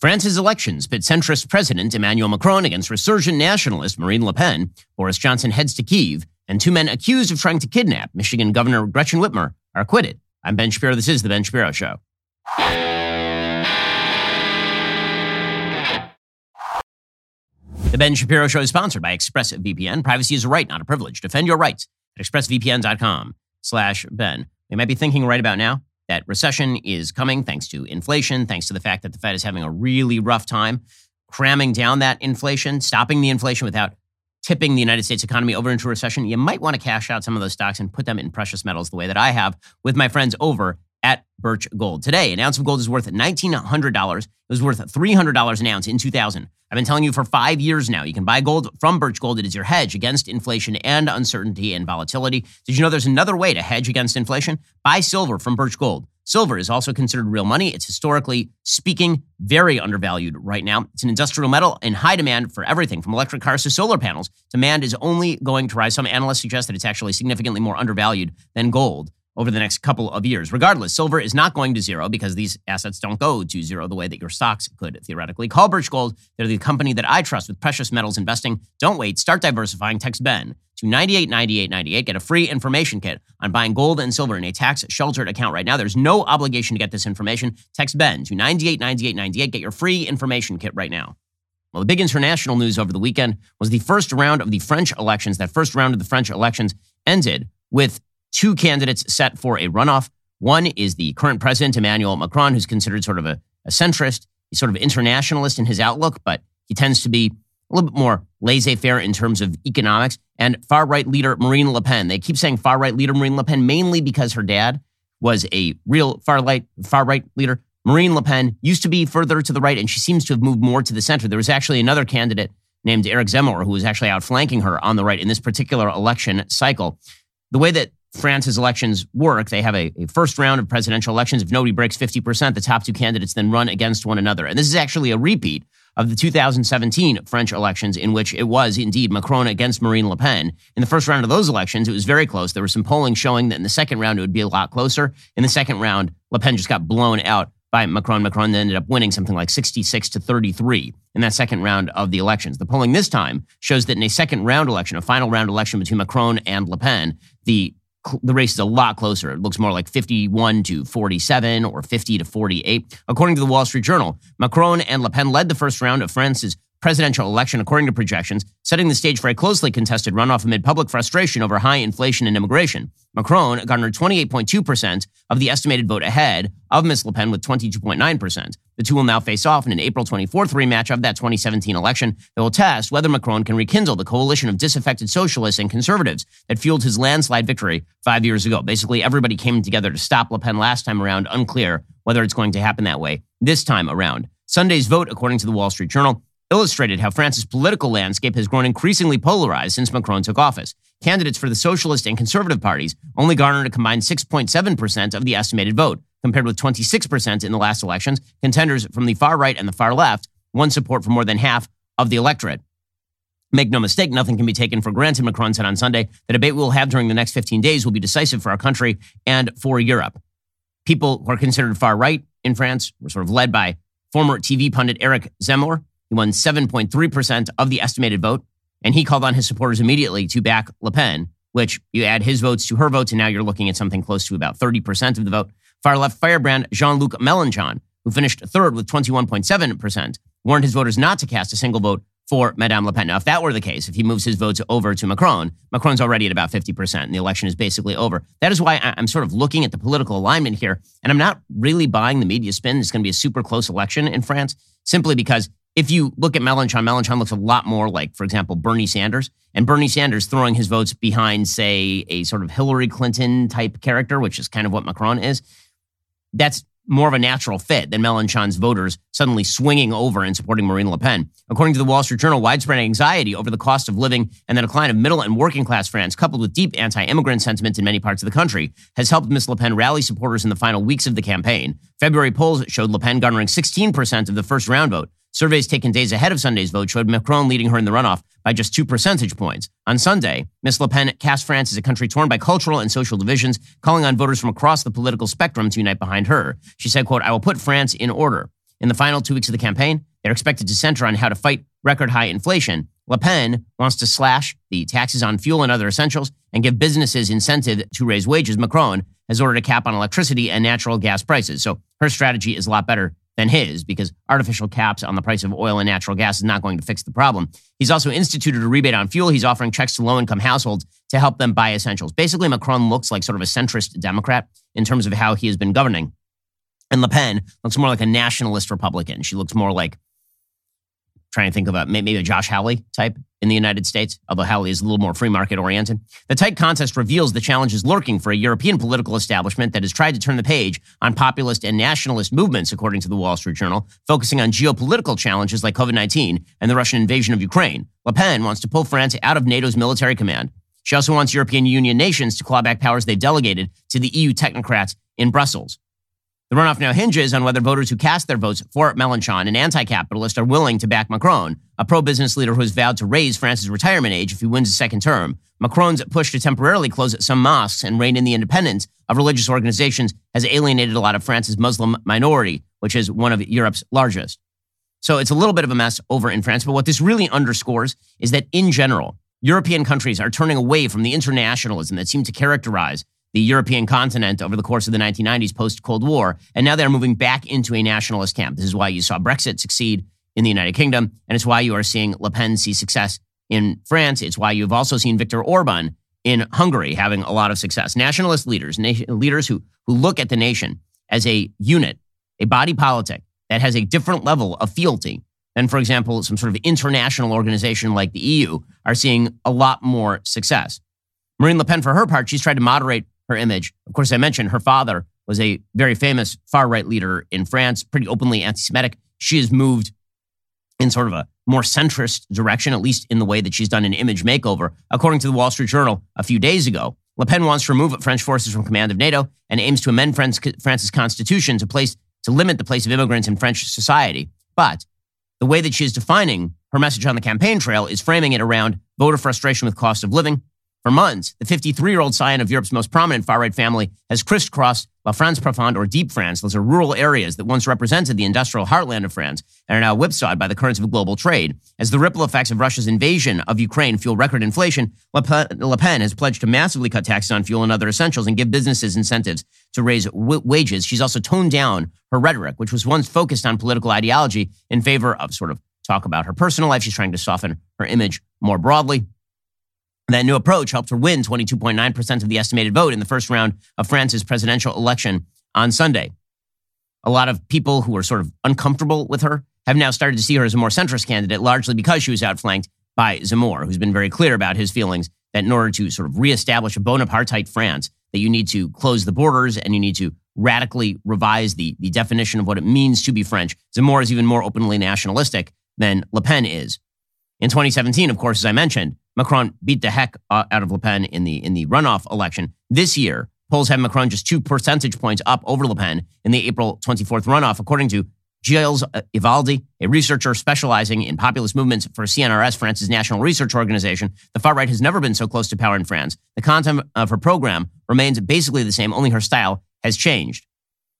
France's elections pit centrist President Emmanuel Macron against resurgent nationalist Marine Le Pen. Boris Johnson heads to Kiev, and two men accused of trying to kidnap Michigan Governor Gretchen Whitmer are acquitted. I'm Ben Shapiro. This is The Ben Shapiro Show. The Ben Shapiro Show is sponsored by ExpressVPN. Privacy is a right, not a privilege. Defend your rights at expressvpn.com slash Ben. You might be thinking right about now, that recession is coming thanks to inflation, thanks to the fact that the Fed is having a really rough time cramming down that inflation, stopping the inflation without tipping the United States economy over into recession, you might want to cash out some of those stocks and put them in precious metals the way that I have with my friends over at Birch Gold. Today, an ounce of gold is worth $1,900. It was worth $300 an ounce in 2000. I've been telling you for five years now, you can buy gold from Birch Gold. It is your hedge against inflation and uncertainty and volatility. Did you know there's another way to hedge against inflation? Buy silver from Birch Gold. Silver is also considered real money. It's historically speaking very undervalued right now. It's an industrial metal in high demand for everything from electric cars to solar panels. Demand is only going to rise. Some analysts suggest that it's actually significantly more undervalued than gold over the next couple of years. Regardless, silver is not going to zero because these assets don't go to zero the way that your stocks could theoretically. Call Birch Gold. They're the company that I trust with precious metals investing. Don't wait. Start diversifying. Text Ben to 989898. Get a free information kit on buying gold and silver in a tax sheltered account right now. There's no obligation to get this information. Text Ben to 989898. Get your free information kit right now. Well, the big international news over the weekend was the first round of the French elections. That first round of the French elections ended with two candidates set for a runoff. One is the current president, Emmanuel Macron, who's considered sort of a, a centrist. He's sort of internationalist in his outlook, but he tends to be a little bit more laissez faire in terms of economics. And far right leader Marine Le Pen. They keep saying far right leader Marine Le Pen mainly because her dad was a real far right, far right leader. Marine Le Pen used to be further to the right, and she seems to have moved more to the center. There was actually another candidate named Eric Zemmour who was actually outflanking her on the right in this particular election cycle. The way that France's elections work, they have a, a, first round of presidential elections. If nobody breaks 50%, the top two candidates then run against one another. And this is actually a repeat of the 2017 French elections, in which it was indeed Macron against Marine Le Pen. In the first round of those elections, it was very close. There was some polling showing that in the second round, it would be a lot closer. In the second round, Le Pen just got blown out by Macron. Macron ended up winning something like 66 to 33 in that second round of the elections. The polling this time shows that in a second round election, a final round election between Macron and Le Pen, the the race is a lot closer. It looks more like 51 to 47 or 50 to 48. According to the Wall Street Journal, Macron and Le Pen led the first round of France's presidential election according to projections, setting the stage for a closely contested runoff amid public frustration over high inflation and immigration. Macron garnered 28.2% of the estimated vote ahead of Ms. Le Pen with 22.9%. The two will now face off in an April 24th rematch of that 2017 election that will test whether Macron can rekindle the coalition of disaffected socialists and conservatives that fueled his landslide victory five years ago. Basically, everybody came together to stop Le Pen last time around, unclear whether it's going to happen that way this time around. Sunday's vote, according to the Wall Street Journal, illustrated how France's political landscape has grown increasingly polarized since Macron took office. Candidates for the socialist and conservative parties only garnered a combined 6.7% of the estimated vote, compared with 26% in the last elections. Contenders from the far right and the far left won support for more than half of the electorate. Make no mistake, nothing can be taken for granted. Macron said on Sunday the debate we'll have during the next 15 days will be decisive for our country and for Europe. People who are considered far right in France were sort of led by former TV pundit Eric Zemmour, he won 7.3% of the estimated vote, and he called on his supporters immediately to back Le Pen, which you add his votes to her votes, and now you're looking at something close to about 30% of the vote. Far left firebrand Jean Luc Mélenchon, who finished third with 21.7%, warned his voters not to cast a single vote for Madame Le Pen. Now, if that were the case, if he moves his votes over to Macron, Macron's already at about 50%, and the election is basically over. That is why I'm sort of looking at the political alignment here, and I'm not really buying the media spin. It's going to be a super close election in France, simply because if you look at Mélenchon, Mélenchon looks a lot more like, for example, Bernie Sanders. And Bernie Sanders throwing his votes behind, say, a sort of Hillary Clinton type character, which is kind of what Macron is. That's more of a natural fit than Mélenchon's voters suddenly swinging over and supporting Marine Le Pen. According to the Wall Street Journal, widespread anxiety over the cost of living and the decline of middle and working class France, coupled with deep anti immigrant sentiment in many parts of the country, has helped Ms. Le Pen rally supporters in the final weeks of the campaign. February polls showed Le Pen garnering 16% of the first round vote, Surveys taken days ahead of Sunday's vote showed Macron leading her in the runoff by just two percentage points. On Sunday, Ms. Le Pen cast France as a country torn by cultural and social divisions, calling on voters from across the political spectrum to unite behind her. She said, quote, I will put France in order. In the final two weeks of the campaign, they're expected to center on how to fight record high inflation. Le Pen wants to slash the taxes on fuel and other essentials and give businesses incentive to raise wages. Macron has ordered a cap on electricity and natural gas prices. So her strategy is a lot better than his because artificial caps on the price of oil and natural gas is not going to fix the problem. He's also instituted a rebate on fuel. He's offering checks to low income households to help them buy essentials. Basically, Macron looks like sort of a centrist Democrat in terms of how he has been governing. And Le Pen looks more like a nationalist Republican. She looks more like trying to think of a maybe a Josh Hawley type in the United States, although Hawley is a little more free market oriented. The tight contest reveals the challenges lurking for a European political establishment that has tried to turn the page on populist and nationalist movements, according to the Wall Street Journal, focusing on geopolitical challenges like COVID 19 and the Russian invasion of Ukraine. Le Pen wants to pull France out of NATO's military command. She also wants European Union nations to claw back powers they've delegated to the EU technocrats in Brussels. The runoff now hinges on whether voters who cast their votes for Mélenchon, an anti-capitalist, are willing to back Macron, a pro-business leader who has vowed to raise France's retirement age if he wins a second term. Macron's push to temporarily close some mosques and rein in the independence of religious organizations has alienated a lot of France's Muslim minority, which is one of Europe's largest. So it's a little bit of a mess over in France. But what this really underscores is that in general, European countries are turning away from the internationalism that seemed to characterize the European continent over the course of the 1990s post Cold War. And now they're moving back into a nationalist camp. This is why you saw Brexit succeed in the United Kingdom. And it's why you are seeing Le Pen see success in France. It's why you've also seen Viktor Orban in Hungary having a lot of success. Nationalist leaders, leaders who, who look at the nation as a unit, a body politic that has a different level of fealty than, for example, some sort of international organization like the EU, are seeing a lot more success. Marine Le Pen, for her part, she's tried to moderate her image. Of course, I mentioned her father was a very famous far right leader in France, pretty openly anti Semitic. She has moved in sort of a more centrist direction, at least in the way that she's done an image makeover. According to the Wall Street Journal a few days ago, Le Pen wants to remove French forces from command of NATO and aims to amend France's constitution to place to limit the place of immigrants in French society. But the way that she is defining her message on the campaign trail is framing it around voter frustration with cost of living, for months, the 53 year old scion of Europe's most prominent far right family has crisscrossed La France Profonde or Deep France. Those are rural areas that once represented the industrial heartland of France and are now whipsawed by the currents of global trade. As the ripple effects of Russia's invasion of Ukraine fuel record inflation, Le Pen has pledged to massively cut taxes on fuel and other essentials and give businesses incentives to raise w- wages. She's also toned down her rhetoric, which was once focused on political ideology in favor of sort of talk about her personal life. She's trying to soften her image more broadly. That new approach helped her win 22.9% of the estimated vote in the first round of France's presidential election on Sunday. A lot of people who were sort of uncomfortable with her have now started to see her as a more centrist candidate, largely because she was outflanked by Zemmour, who's been very clear about his feelings that in order to sort of reestablish a Bonapartite France, that you need to close the borders and you need to radically revise the, the definition of what it means to be French. Zemmour is even more openly nationalistic than Le Pen is. In 2017, of course, as I mentioned, Macron beat the heck out of Le Pen in the in the runoff election. This year, polls have Macron just two percentage points up over Le Pen in the April 24th runoff, according to Gilles uh, Ivaldi, a researcher specializing in populist movements for CNRS, France's national research organization. The far right has never been so close to power in France. The content of her program remains basically the same, only her style has changed.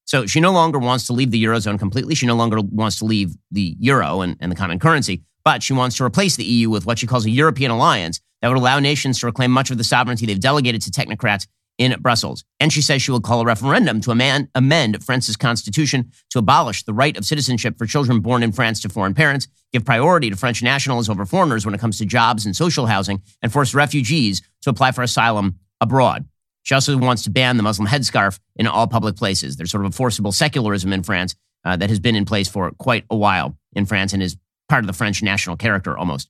So she no longer wants to leave the Eurozone completely. She no longer wants to leave the euro and, and the common currency. But she wants to replace the EU with what she calls a European alliance that would allow nations to reclaim much of the sovereignty they've delegated to technocrats in Brussels. And she says she will call a referendum to amend, amend France's constitution to abolish the right of citizenship for children born in France to foreign parents, give priority to French nationals over foreigners when it comes to jobs and social housing, and force refugees to apply for asylum abroad. She also wants to ban the Muslim headscarf in all public places. There's sort of a forcible secularism in France uh, that has been in place for quite a while in France and is part of the French national character almost.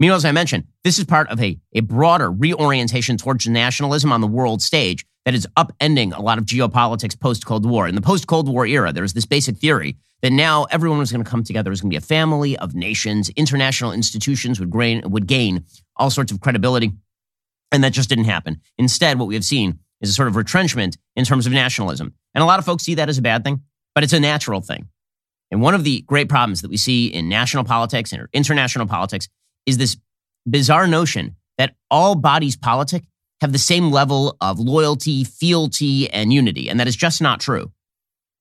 Meanwhile, as I mentioned, this is part of a, a broader reorientation towards nationalism on the world stage that is upending a lot of geopolitics post Cold War. In the post Cold War era, there was this basic theory that now everyone was going to come together. It was going to be a family of nations. International institutions would gain, would gain all sorts of credibility. And that just didn't happen. Instead, what we have seen is a sort of retrenchment in terms of nationalism. And a lot of folks see that as a bad thing, but it's a natural thing. And one of the great problems that we see in national politics and international politics is this bizarre notion that all bodies politic have the same level of loyalty, fealty, and unity. And that is just not true.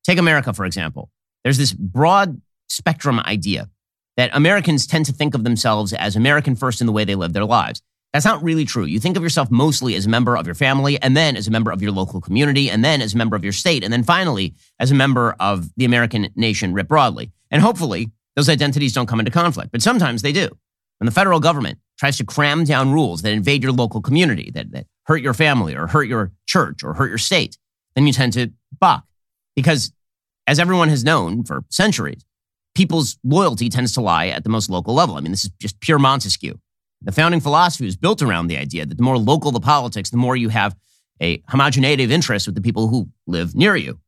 Take America, for example. there's this broad spectrum idea that Americans tend to think of themselves as American first in the way they live their lives. That's not really true. You think of yourself mostly as a member of your family, and then as a member of your local community, and then as a member of your state, and then finally as a member of the American nation writ broadly. And hopefully, those identities don't come into conflict, but sometimes they do. When the federal government tries to cram down rules that invade your local community, that, that hurt your family, or hurt your church, or hurt your state, then you tend to balk. Because as everyone has known for centuries, people's loyalty tends to lie at the most local level. I mean, this is just pure Montesquieu. The founding philosophy was built around the idea that the more local the politics, the more you have a homogeneity of interest with the people who live near you.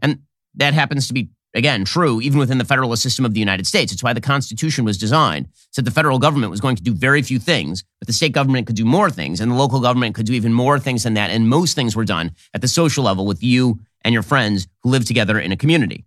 And that happens to be, again, true even within the federalist system of the United States. It's why the Constitution was designed, that the federal government was going to do very few things, but the state government could do more things, and the local government could do even more things than that. And most things were done at the social level with you and your friends who live together in a community.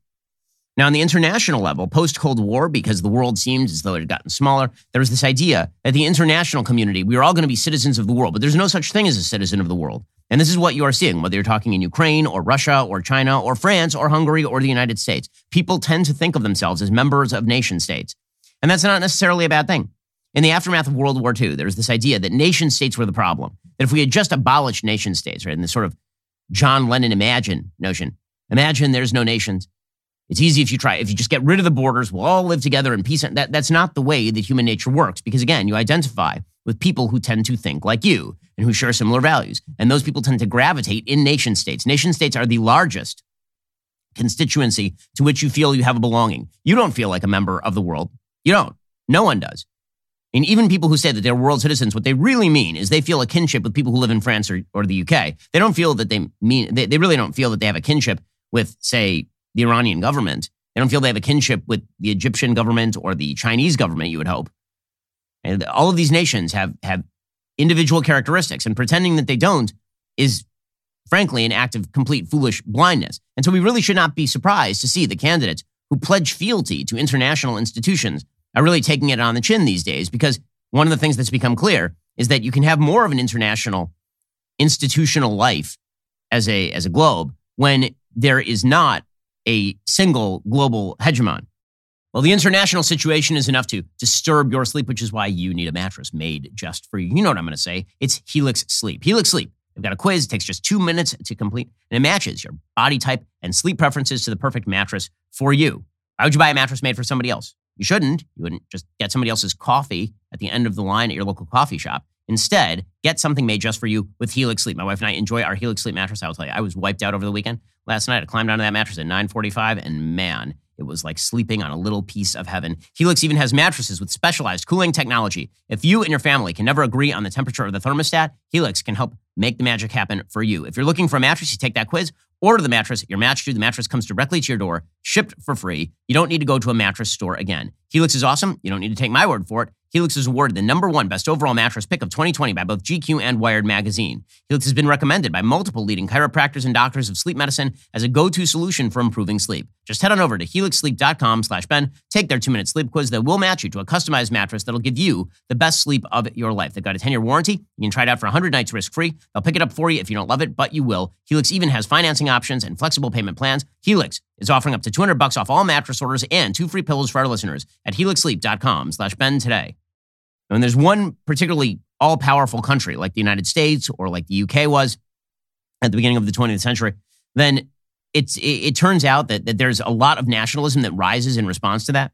Now, on the international level, post Cold War, because the world seemed as though it had gotten smaller, there was this idea that the international community, we are all going to be citizens of the world, but there's no such thing as a citizen of the world. And this is what you are seeing, whether you're talking in Ukraine or Russia or China or France or Hungary or the United States. People tend to think of themselves as members of nation states. And that's not necessarily a bad thing. In the aftermath of World War II, there was this idea that nation states were the problem. That if we had just abolished nation states, right, in this sort of John Lennon imagine notion, imagine there's no nations, it's easy if you try. If you just get rid of the borders, we'll all live together in peace. That, that's not the way that human nature works because, again, you identify with people who tend to think like you and who share similar values. And those people tend to gravitate in nation states. Nation states are the largest constituency to which you feel you have a belonging. You don't feel like a member of the world. You don't. No one does. And even people who say that they're world citizens, what they really mean is they feel a kinship with people who live in France or, or the UK. They don't feel that they mean, they, they really don't feel that they have a kinship with, say, the Iranian government. They don't feel they have a kinship with the Egyptian government or the Chinese government, you would hope. And all of these nations have, have individual characteristics, and pretending that they don't is, frankly, an act of complete foolish blindness. And so we really should not be surprised to see the candidates who pledge fealty to international institutions are really taking it on the chin these days because one of the things that's become clear is that you can have more of an international institutional life as a, as a globe when there is not a single global hegemon. Well, the international situation is enough to disturb your sleep, which is why you need a mattress made just for you. You know what I'm going to say. It's Helix Sleep. Helix Sleep. They've got a quiz. It takes just two minutes to complete, and it matches your body type and sleep preferences to the perfect mattress for you. Why would you buy a mattress made for somebody else? You shouldn't. You wouldn't just get somebody else's coffee at the end of the line at your local coffee shop. Instead, get something made just for you with Helix Sleep. My wife and I enjoy our Helix Sleep mattress. I will tell you, I was wiped out over the weekend. Last night, I climbed onto that mattress at 9:45, and man, it was like sleeping on a little piece of heaven. Helix even has mattresses with specialized cooling technology. If you and your family can never agree on the temperature of the thermostat, Helix can help make the magic happen for you. If you're looking for a mattress, you take that quiz, order the mattress, you're matched to, the mattress comes directly to your door, shipped for free. You don't need to go to a mattress store again. Helix is awesome. You don't need to take my word for it. Helix is awarded the number one best overall mattress pick of 2020 by both GQ and Wired magazine. Helix has been recommended by multiple leading chiropractors and doctors of sleep medicine as a go-to solution for improving sleep. Just head on over to helixsleep.com slash Ben, take their two-minute sleep quiz that will match you to a customized mattress that'll give you the best sleep of your life. They've got a 10-year warranty. You can try it out for 100 nights risk-free. They'll pick it up for you if you don't love it, but you will. Helix even has financing options and flexible payment plans. Helix is offering up to 200 bucks off all mattress orders and two free pillows for our listeners at helixsleep.com slash Ben today. And there's one particularly all powerful country like the United States or like the UK was at the beginning of the 20th century, then it's, it, it turns out that, that there's a lot of nationalism that rises in response to that.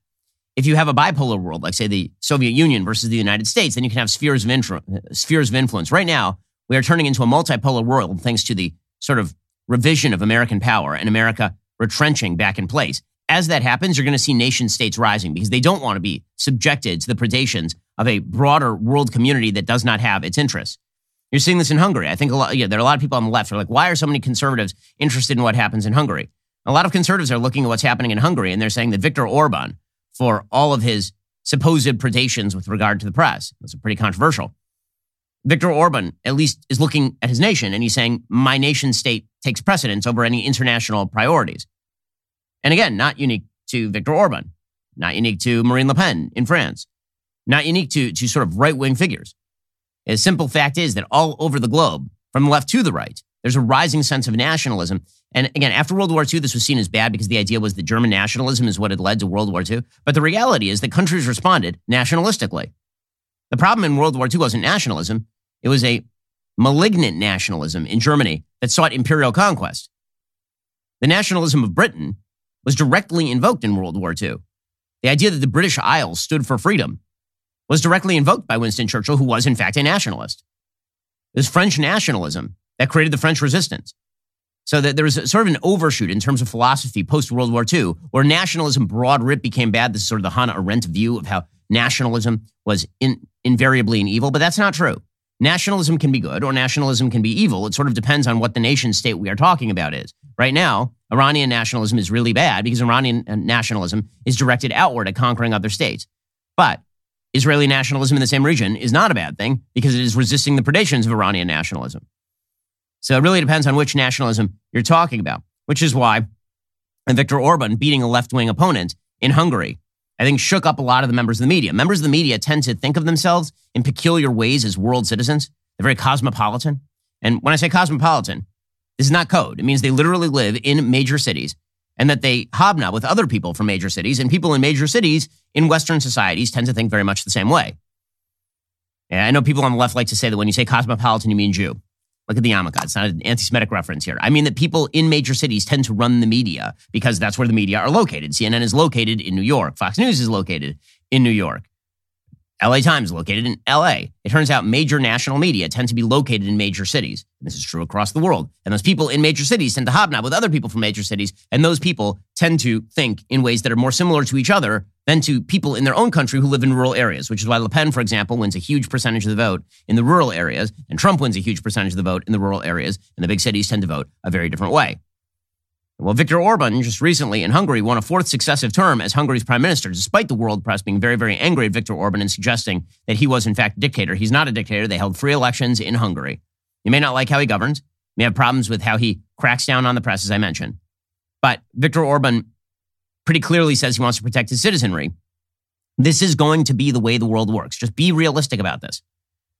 If you have a bipolar world, like say the Soviet Union versus the United States, then you can have spheres of, influ- spheres of influence. Right now, we are turning into a multipolar world thanks to the sort of revision of American power and America retrenching back in place. As that happens, you're going to see nation states rising because they don't want to be subjected to the predations of a broader world community that does not have its interests. You're seeing this in Hungary. I think a lot, yeah, there are a lot of people on the left who are like, why are so many conservatives interested in what happens in Hungary? A lot of conservatives are looking at what's happening in Hungary and they're saying that Viktor Orban, for all of his supposed predations with regard to the press, that's a pretty controversial. Viktor Orban at least is looking at his nation and he's saying, my nation state takes precedence over any international priorities. And again, not unique to Viktor Orban, not unique to Marine Le Pen in France, not unique to, to sort of right wing figures. The simple fact is that all over the globe, from the left to the right, there's a rising sense of nationalism. And again, after World War II, this was seen as bad because the idea was that German nationalism is what had led to World War II. But the reality is that countries responded nationalistically. The problem in World War II wasn't nationalism, it was a malignant nationalism in Germany that sought imperial conquest. The nationalism of Britain was directly invoked in World War II. The idea that the British Isles stood for freedom was directly invoked by Winston Churchill, who was in fact a nationalist. It was French nationalism that created the French resistance. So that there was sort of an overshoot in terms of philosophy post World War II, where nationalism broad rip became bad. This is sort of the Hannah Arendt view of how nationalism was in, invariably an evil, but that's not true. Nationalism can be good or nationalism can be evil. It sort of depends on what the nation state we are talking about is. Right now, Iranian nationalism is really bad because Iranian uh, nationalism is directed outward at conquering other states. But Israeli nationalism in the same region is not a bad thing because it is resisting the predations of Iranian nationalism. So it really depends on which nationalism you're talking about, which is why Viktor Orban beating a left wing opponent in Hungary, I think shook up a lot of the members of the media. Members of the media tend to think of themselves in peculiar ways as world citizens. They're very cosmopolitan. And when I say cosmopolitan, this is not code. It means they literally live in major cities and that they hobnob with other people from major cities. And people in major cities in Western societies tend to think very much the same way. Yeah, I know people on the left like to say that when you say cosmopolitan, you mean Jew. Look at the yarmulke. It's not an anti Semitic reference here. I mean that people in major cities tend to run the media because that's where the media are located. CNN is located in New York, Fox News is located in New York. LA Times located in LA. It turns out major national media tend to be located in major cities. And this is true across the world. And those people in major cities tend to hobnob with other people from major cities. And those people tend to think in ways that are more similar to each other than to people in their own country who live in rural areas, which is why Le Pen, for example, wins a huge percentage of the vote in the rural areas, and Trump wins a huge percentage of the vote in the rural areas, and the big cities tend to vote a very different way. Well, Viktor Orban just recently in Hungary won a fourth successive term as Hungary's prime minister, despite the world press being very, very angry at Viktor Orban and suggesting that he was, in fact, a dictator. He's not a dictator. They held free elections in Hungary. You may not like how he governs, you may have problems with how he cracks down on the press, as I mentioned. But Viktor Orban pretty clearly says he wants to protect his citizenry. This is going to be the way the world works. Just be realistic about this.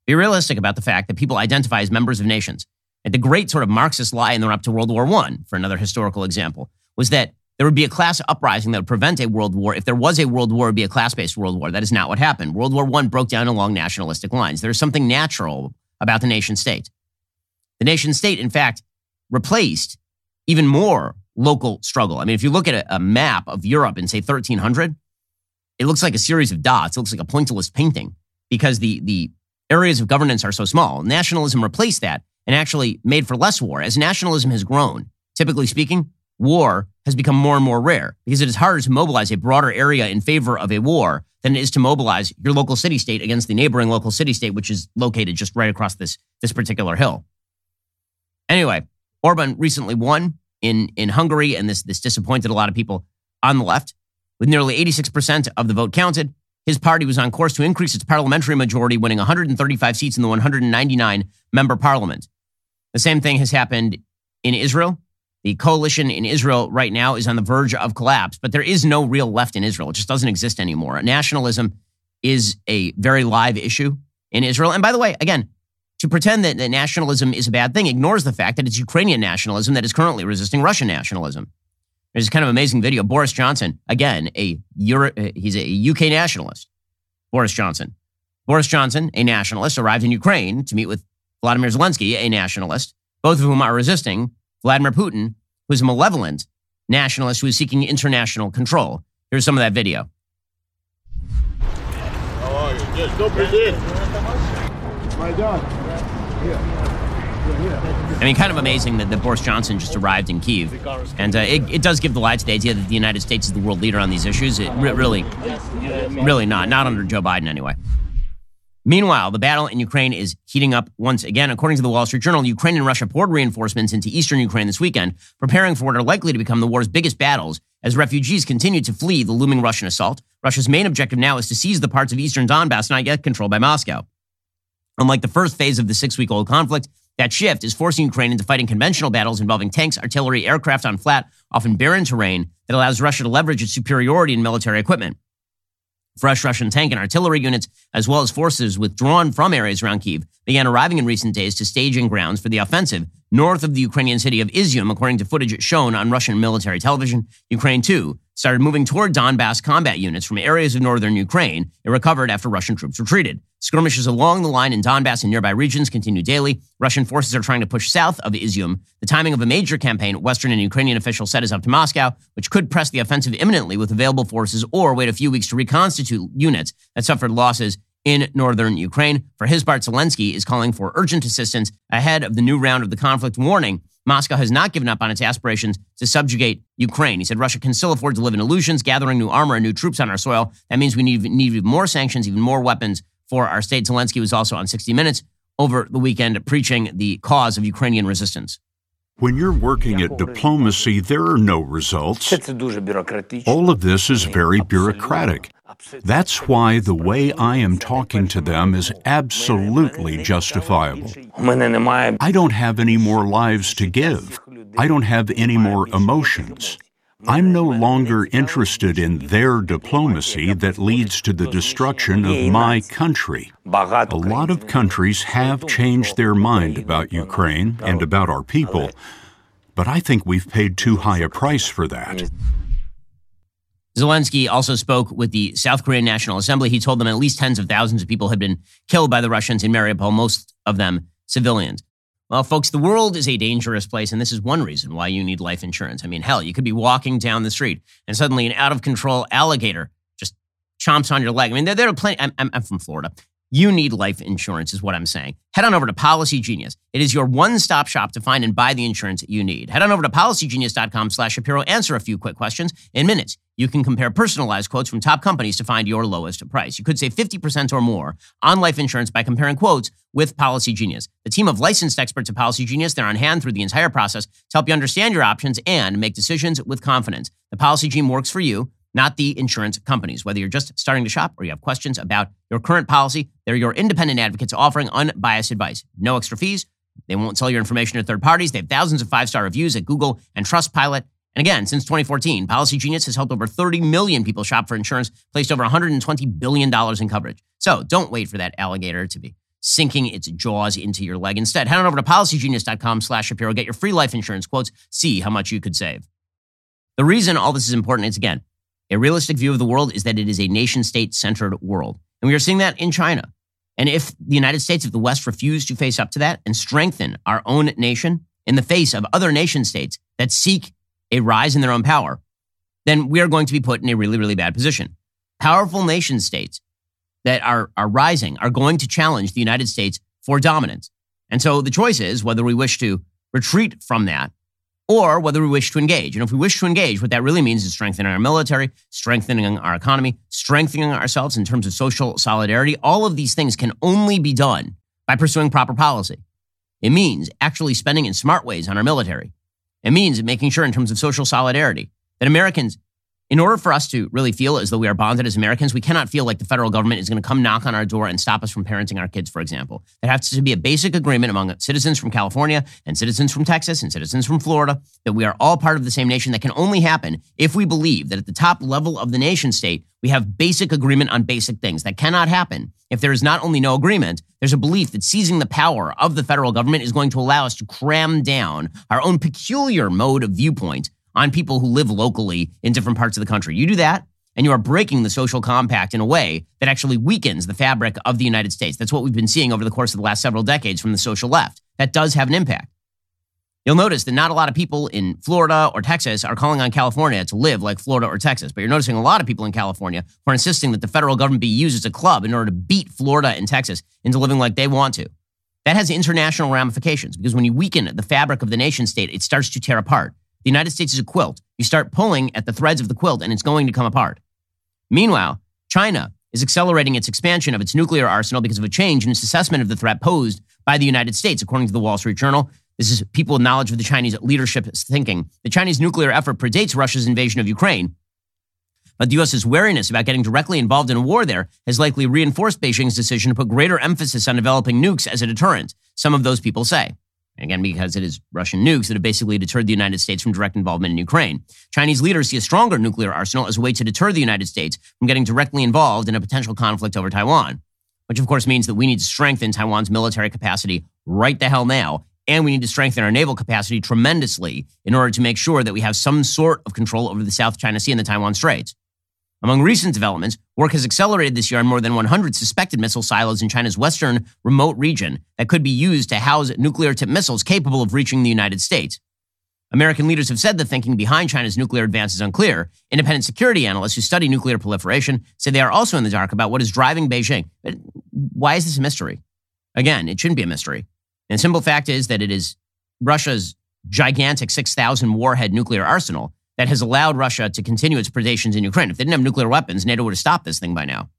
Be realistic about the fact that people identify as members of nations. The great sort of Marxist lie in the run up to World War I, for another historical example, was that there would be a class uprising that would prevent a world war. If there was a world war, it would be a class based world war. That is not what happened. World War I broke down along nationalistic lines. There's something natural about the nation state. The nation state, in fact, replaced even more local struggle. I mean, if you look at a, a map of Europe in, say, 1300, it looks like a series of dots. It looks like a pointillist painting because the, the areas of governance are so small. Nationalism replaced that and actually made for less war. As nationalism has grown, typically speaking, war has become more and more rare because it is harder to mobilize a broader area in favor of a war than it is to mobilize your local city state against the neighboring local city state, which is located just right across this, this particular hill. Anyway, Orban recently won in, in Hungary, and this, this disappointed a lot of people on the left. With nearly 86% of the vote counted, his party was on course to increase its parliamentary majority, winning 135 seats in the 199 member parliament. The same thing has happened in Israel. The coalition in Israel right now is on the verge of collapse, but there is no real left in Israel. It just doesn't exist anymore. Nationalism is a very live issue in Israel. And by the way, again, to pretend that, that nationalism is a bad thing ignores the fact that it's Ukrainian nationalism that is currently resisting Russian nationalism. There's this kind of amazing video. Boris Johnson, again, a Euro, uh, he's a UK nationalist. Boris Johnson. Boris Johnson, a nationalist, arrived in Ukraine to meet with Vladimir Zelensky, a nationalist, both of whom are resisting Vladimir Putin, who's a malevolent nationalist who is seeking international control. Here's some of that video. How are you? Don't. My dog. I mean, kind of amazing that, that Boris Johnson just arrived in Kiev. And uh, it, it, does give the lie to the idea that the United States is the world leader on these issues. It re- really, really not. Not under Joe Biden, anyway. Meanwhile, the battle in Ukraine is heating up once again. According to the Wall Street Journal, Ukraine and Russia poured reinforcements into eastern Ukraine this weekend, preparing for what are likely to become the war's biggest battles as refugees continue to flee the looming Russian assault. Russia's main objective now is to seize the parts of eastern Donbass not yet controlled by Moscow. Unlike the first phase of the six week old conflict, that shift is forcing Ukraine into fighting conventional battles involving tanks, artillery, aircraft on flat, often barren terrain that allows Russia to leverage its superiority in military equipment. Fresh Russian tank and artillery units, as well as forces withdrawn from areas around Kiev, began arriving in recent days to staging grounds for the offensive north of the Ukrainian city of Izium, according to footage shown on Russian military television. Ukraine, too, started moving toward Donbass combat units from areas of northern Ukraine it recovered after Russian troops retreated. Skirmishes along the line in Donbass and nearby regions continue daily. Russian forces are trying to push south of Izium. The timing of a major campaign, Western and Ukrainian officials said, is up to Moscow, which could press the offensive imminently with available forces or wait a few weeks to reconstitute units that suffered losses in northern Ukraine. For his part, Zelensky is calling for urgent assistance ahead of the new round of the conflict, warning Moscow has not given up on its aspirations to subjugate Ukraine. He said Russia can still afford to live in illusions, gathering new armor and new troops on our soil. That means we need, need even more sanctions, even more weapons for our state. Zelensky was also on 60 Minutes over the weekend preaching the cause of Ukrainian resistance. When you're working at diplomacy, there are no results. All of this is very bureaucratic. That's why the way I am talking to them is absolutely justifiable. I don't have any more lives to give. I don't have any more emotions. I'm no longer interested in their diplomacy that leads to the destruction of my country. A lot of countries have changed their mind about Ukraine and about our people, but I think we've paid too high a price for that. Zelensky also spoke with the South Korean National Assembly. He told them at least tens of thousands of people had been killed by the Russians in Mariupol, most of them civilians. Well, folks, the world is a dangerous place, and this is one reason why you need life insurance. I mean, hell, you could be walking down the street and suddenly an out of control alligator just chomps on your leg. I mean, there, there are plenty. I'm, I'm, I'm from Florida. You need life insurance, is what I'm saying. Head on over to Policy Genius. It is your one-stop shop to find and buy the insurance you need. Head on over to policygenius.com slash Shapiro. Answer a few quick questions in minutes. You can compare personalized quotes from top companies to find your lowest price. You could save 50% or more on life insurance by comparing quotes with Policy Genius. The team of licensed experts at Policy Genius, they're on hand through the entire process to help you understand your options and make decisions with confidence. The Policy Team works for you not the insurance companies. Whether you're just starting to shop or you have questions about your current policy, they're your independent advocates offering unbiased advice. No extra fees. They won't sell your information to third parties. They have thousands of five star reviews at Google and Trustpilot. And again, since 2014, Policy Genius has helped over 30 million people shop for insurance, placed over $120 billion in coverage. So don't wait for that alligator to be sinking its jaws into your leg. Instead, head on over to policygenius.com slash Shapiro. Get your free life insurance quotes. See how much you could save. The reason all this is important is, again, a realistic view of the world is that it is a nation state centered world. And we are seeing that in China. And if the United States, if the West refuse to face up to that and strengthen our own nation in the face of other nation states that seek a rise in their own power, then we are going to be put in a really, really bad position. Powerful nation states that are, are rising are going to challenge the United States for dominance. And so the choice is whether we wish to retreat from that or whether we wish to engage. And if we wish to engage, what that really means is strengthening our military, strengthening our economy, strengthening ourselves in terms of social solidarity. All of these things can only be done by pursuing proper policy. It means actually spending in smart ways on our military. It means making sure, in terms of social solidarity, that Americans in order for us to really feel as though we are bonded as Americans, we cannot feel like the federal government is going to come knock on our door and stop us from parenting our kids, for example. There has to be a basic agreement among citizens from California and citizens from Texas and citizens from Florida that we are all part of the same nation. That can only happen if we believe that at the top level of the nation state, we have basic agreement on basic things. That cannot happen if there is not only no agreement, there's a belief that seizing the power of the federal government is going to allow us to cram down our own peculiar mode of viewpoint on people who live locally in different parts of the country. You do that, and you are breaking the social compact in a way that actually weakens the fabric of the United States. That's what we've been seeing over the course of the last several decades from the social left. That does have an impact. You'll notice that not a lot of people in Florida or Texas are calling on California to live like Florida or Texas, but you're noticing a lot of people in California who are insisting that the federal government be used as a club in order to beat Florida and Texas into living like they want to. That has international ramifications because when you weaken the fabric of the nation state, it starts to tear apart. The United States is a quilt. You start pulling at the threads of the quilt and it's going to come apart. Meanwhile, China is accelerating its expansion of its nuclear arsenal because of a change in its assessment of the threat posed by the United States, according to the Wall Street Journal. This is people with knowledge of the Chinese leadership thinking. The Chinese nuclear effort predates Russia's invasion of Ukraine, but the U.S.'s wariness about getting directly involved in a war there has likely reinforced Beijing's decision to put greater emphasis on developing nukes as a deterrent, some of those people say. Again, because it is Russian nukes that have basically deterred the United States from direct involvement in Ukraine. Chinese leaders see a stronger nuclear arsenal as a way to deter the United States from getting directly involved in a potential conflict over Taiwan, which of course means that we need to strengthen Taiwan's military capacity right the hell now and we need to strengthen our naval capacity tremendously in order to make sure that we have some sort of control over the South China Sea and the Taiwan Straits. Among recent developments, work has accelerated this year on more than 100 suspected missile silos in China's western remote region that could be used to house nuclear tipped missiles capable of reaching the United States. American leaders have said the thinking behind China's nuclear advance is unclear. Independent security analysts who study nuclear proliferation say they are also in the dark about what is driving Beijing. But why is this a mystery? Again, it shouldn't be a mystery. And the simple fact is that it is Russia's gigantic 6,000 warhead nuclear arsenal that has allowed Russia to continue its predations in Ukraine. If they didn't have nuclear weapons, NATO would have stopped this thing by now.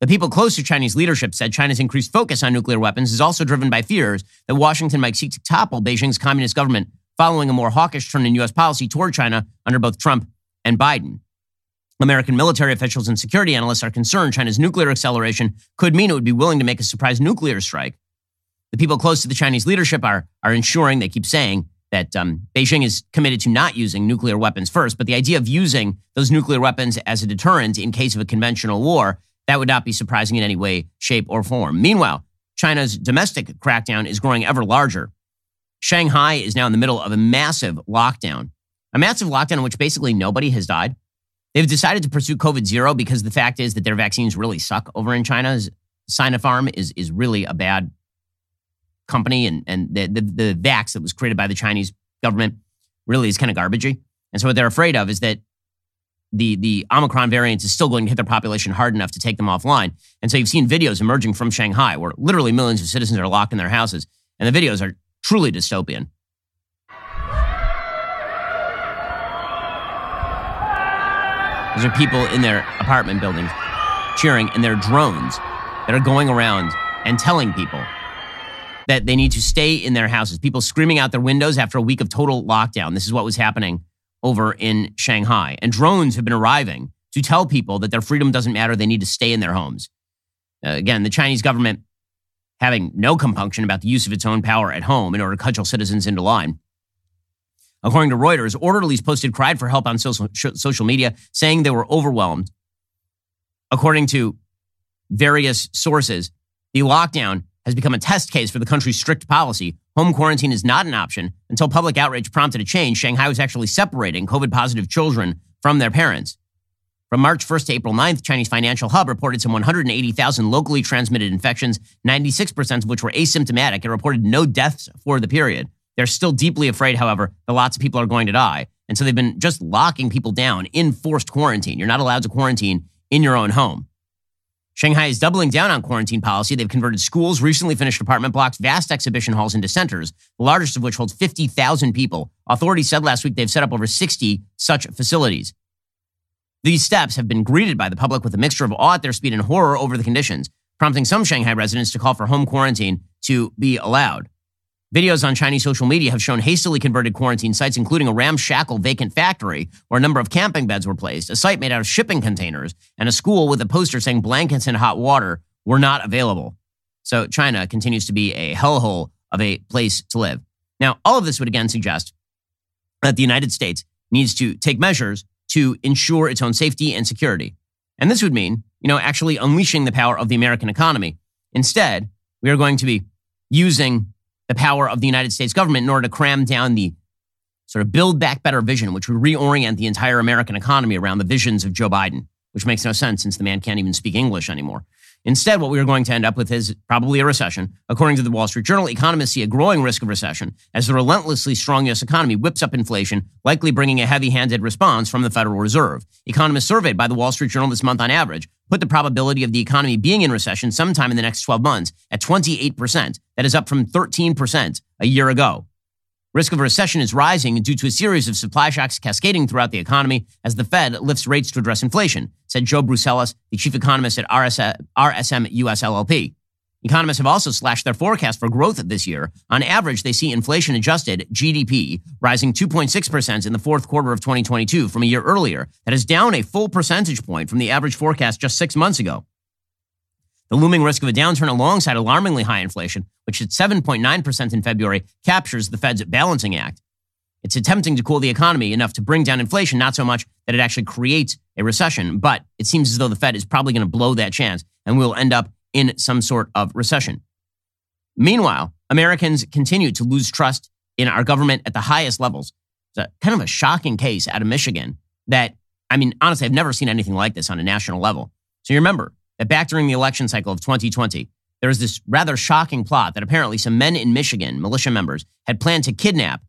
The people close to Chinese leadership said China's increased focus on nuclear weapons is also driven by fears that Washington might seek to topple Beijing's communist government following a more hawkish turn in U.S. policy toward China under both Trump and Biden. American military officials and security analysts are concerned China's nuclear acceleration could mean it would be willing to make a surprise nuclear strike. The people close to the Chinese leadership are, are ensuring, they keep saying, that um, Beijing is committed to not using nuclear weapons first, but the idea of using those nuclear weapons as a deterrent in case of a conventional war, that would not be surprising in any way, shape, or form. Meanwhile, China's domestic crackdown is growing ever larger. Shanghai is now in the middle of a massive lockdown, a massive lockdown in which basically nobody has died. They've decided to pursue COVID zero because the fact is that their vaccines really suck over in China. Sinopharm is, is really a bad company, and, and the, the, the vax that was created by the Chinese government really is kind of garbagey. And so what they're afraid of is that the, the Omicron variant is still going to hit their population hard enough to take them offline. And so you've seen videos emerging from Shanghai where literally millions of citizens are locked in their houses. And the videos are truly dystopian. Those are people in their apartment buildings cheering, and their drones that are going around and telling people that they need to stay in their houses. People screaming out their windows after a week of total lockdown. This is what was happening over in Shanghai. And drones have been arriving to tell people that their freedom doesn't matter. They need to stay in their homes. Uh, again, the Chinese government having no compunction about the use of its own power at home in order to cudgel citizens into line. According to Reuters, orderlies posted cried for help on social, social media, saying they were overwhelmed. According to various sources, the lockdown has become a test case for the country's strict policy. Home quarantine is not an option. Until public outrage prompted a change, Shanghai was actually separating COVID positive children from their parents. From March 1st to April 9th, Chinese Financial Hub reported some 180,000 locally transmitted infections, 96% of which were asymptomatic. It reported no deaths for the period. They're still deeply afraid, however, that lots of people are going to die. And so they've been just locking people down in forced quarantine. You're not allowed to quarantine in your own home. Shanghai is doubling down on quarantine policy. They've converted schools, recently finished apartment blocks, vast exhibition halls into centers, the largest of which holds 50,000 people. Authorities said last week they've set up over 60 such facilities. These steps have been greeted by the public with a mixture of awe at their speed and horror over the conditions, prompting some Shanghai residents to call for home quarantine to be allowed. Videos on Chinese social media have shown hastily converted quarantine sites, including a ramshackle vacant factory where a number of camping beds were placed, a site made out of shipping containers, and a school with a poster saying blankets and hot water were not available. So China continues to be a hellhole of a place to live. Now, all of this would again suggest that the United States needs to take measures to ensure its own safety and security. And this would mean, you know, actually unleashing the power of the American economy. Instead, we are going to be using the power of the United States government in order to cram down the sort of build back better vision, which would reorient the entire American economy around the visions of Joe Biden, which makes no sense since the man can't even speak English anymore. Instead, what we are going to end up with is probably a recession. According to the Wall Street Journal, economists see a growing risk of recession as the relentlessly strong U.S. economy whips up inflation, likely bringing a heavy handed response from the Federal Reserve. Economists surveyed by the Wall Street Journal this month on average put the probability of the economy being in recession sometime in the next 12 months at 28%. That is up from 13% a year ago. Risk of recession is rising due to a series of supply shocks cascading throughout the economy as the Fed lifts rates to address inflation, said Joe Brusuelas, the chief economist at RSM US LLP. Economists have also slashed their forecast for growth this year. On average, they see inflation adjusted GDP rising 2.6% in the fourth quarter of 2022 from a year earlier. That is down a full percentage point from the average forecast just six months ago. The looming risk of a downturn alongside alarmingly high inflation, which at 7.9% in February, captures the Fed's balancing act. It's attempting to cool the economy enough to bring down inflation, not so much that it actually creates a recession, but it seems as though the Fed is probably going to blow that chance and we'll end up in some sort of recession. Meanwhile, Americans continue to lose trust in our government at the highest levels. It's a, kind of a shocking case out of Michigan that, I mean, honestly, I've never seen anything like this on a national level. So you remember that back during the election cycle of 2020, there was this rather shocking plot that apparently some men in Michigan, militia members, had planned to kidnap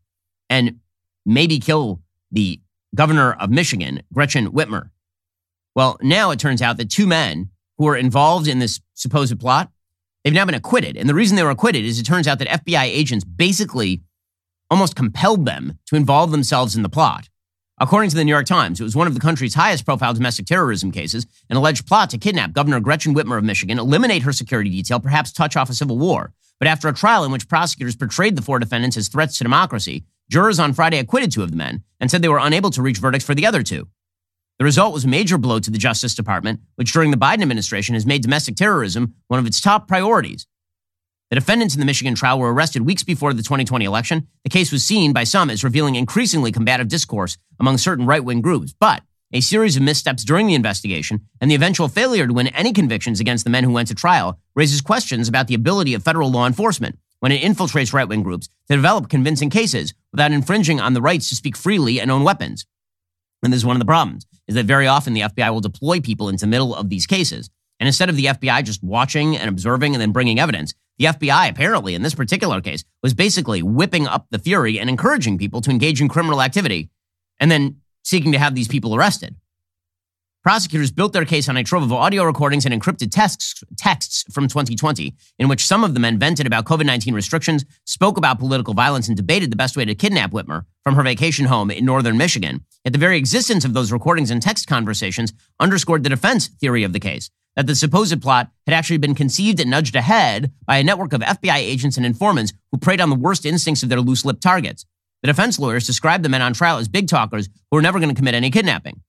and maybe kill the governor of Michigan, Gretchen Whitmer. Well, now it turns out that two men who were involved in this supposed plot, they've now been acquitted. And the reason they were acquitted is it turns out that FBI agents basically almost compelled them to involve themselves in the plot. According to the New York Times, it was one of the country's highest profile domestic terrorism cases, an alleged plot to kidnap Governor Gretchen Whitmer of Michigan, eliminate her security detail, perhaps touch off a civil war. But after a trial in which prosecutors portrayed the four defendants as threats to democracy, jurors on Friday acquitted two of the men and said they were unable to reach verdicts for the other two. The result was a major blow to the Justice Department, which during the Biden administration has made domestic terrorism one of its top priorities. The defendants in the Michigan trial were arrested weeks before the 2020 election. The case was seen by some as revealing increasingly combative discourse among certain right wing groups. But a series of missteps during the investigation and the eventual failure to win any convictions against the men who went to trial raises questions about the ability of federal law enforcement when it infiltrates right wing groups to develop convincing cases without infringing on the rights to speak freely and own weapons. And this is one of the problems, is that very often the FBI will deploy people into the middle of these cases. And instead of the FBI just watching and observing and then bringing evidence, the FBI, apparently, in this particular case, was basically whipping up the fury and encouraging people to engage in criminal activity and then seeking to have these people arrested. Prosecutors built their case on a trove of audio recordings and encrypted texts, texts from 2020, in which some of the men vented about COVID 19 restrictions, spoke about political violence, and debated the best way to kidnap Whitmer from her vacation home in northern Michigan. Yet the very existence of those recordings and text conversations underscored the defense theory of the case that the supposed plot had actually been conceived and nudged ahead by a network of FBI agents and informants who preyed on the worst instincts of their loose lipped targets. The defense lawyers described the men on trial as big talkers who were never going to commit any kidnapping.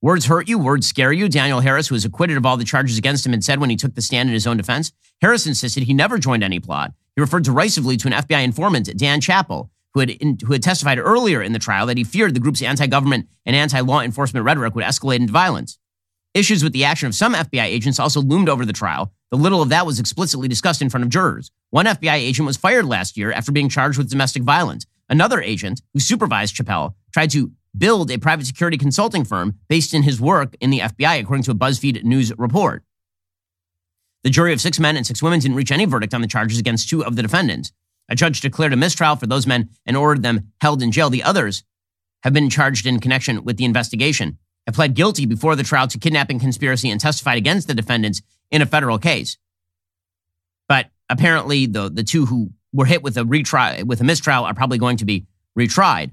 Words hurt you, words scare you. Daniel Harris, who was acquitted of all the charges against him, and said when he took the stand in his own defense. Harris insisted he never joined any plot. He referred derisively to an FBI informant, Dan Chappell, who had, in, who had testified earlier in the trial that he feared the group's anti government and anti law enforcement rhetoric would escalate into violence. Issues with the action of some FBI agents also loomed over the trial, though little of that was explicitly discussed in front of jurors. One FBI agent was fired last year after being charged with domestic violence. Another agent, who supervised Chappell, tried to build a private security consulting firm based in his work in the FBI, according to a BuzzFeed News report. The jury of six men and six women didn't reach any verdict on the charges against two of the defendants. A judge declared a mistrial for those men and ordered them held in jail. The others have been charged in connection with the investigation have pled guilty before the trial to kidnapping conspiracy and testified against the defendants in a federal case. But apparently, the, the two who were hit with a retrial, with a mistrial are probably going to be retried.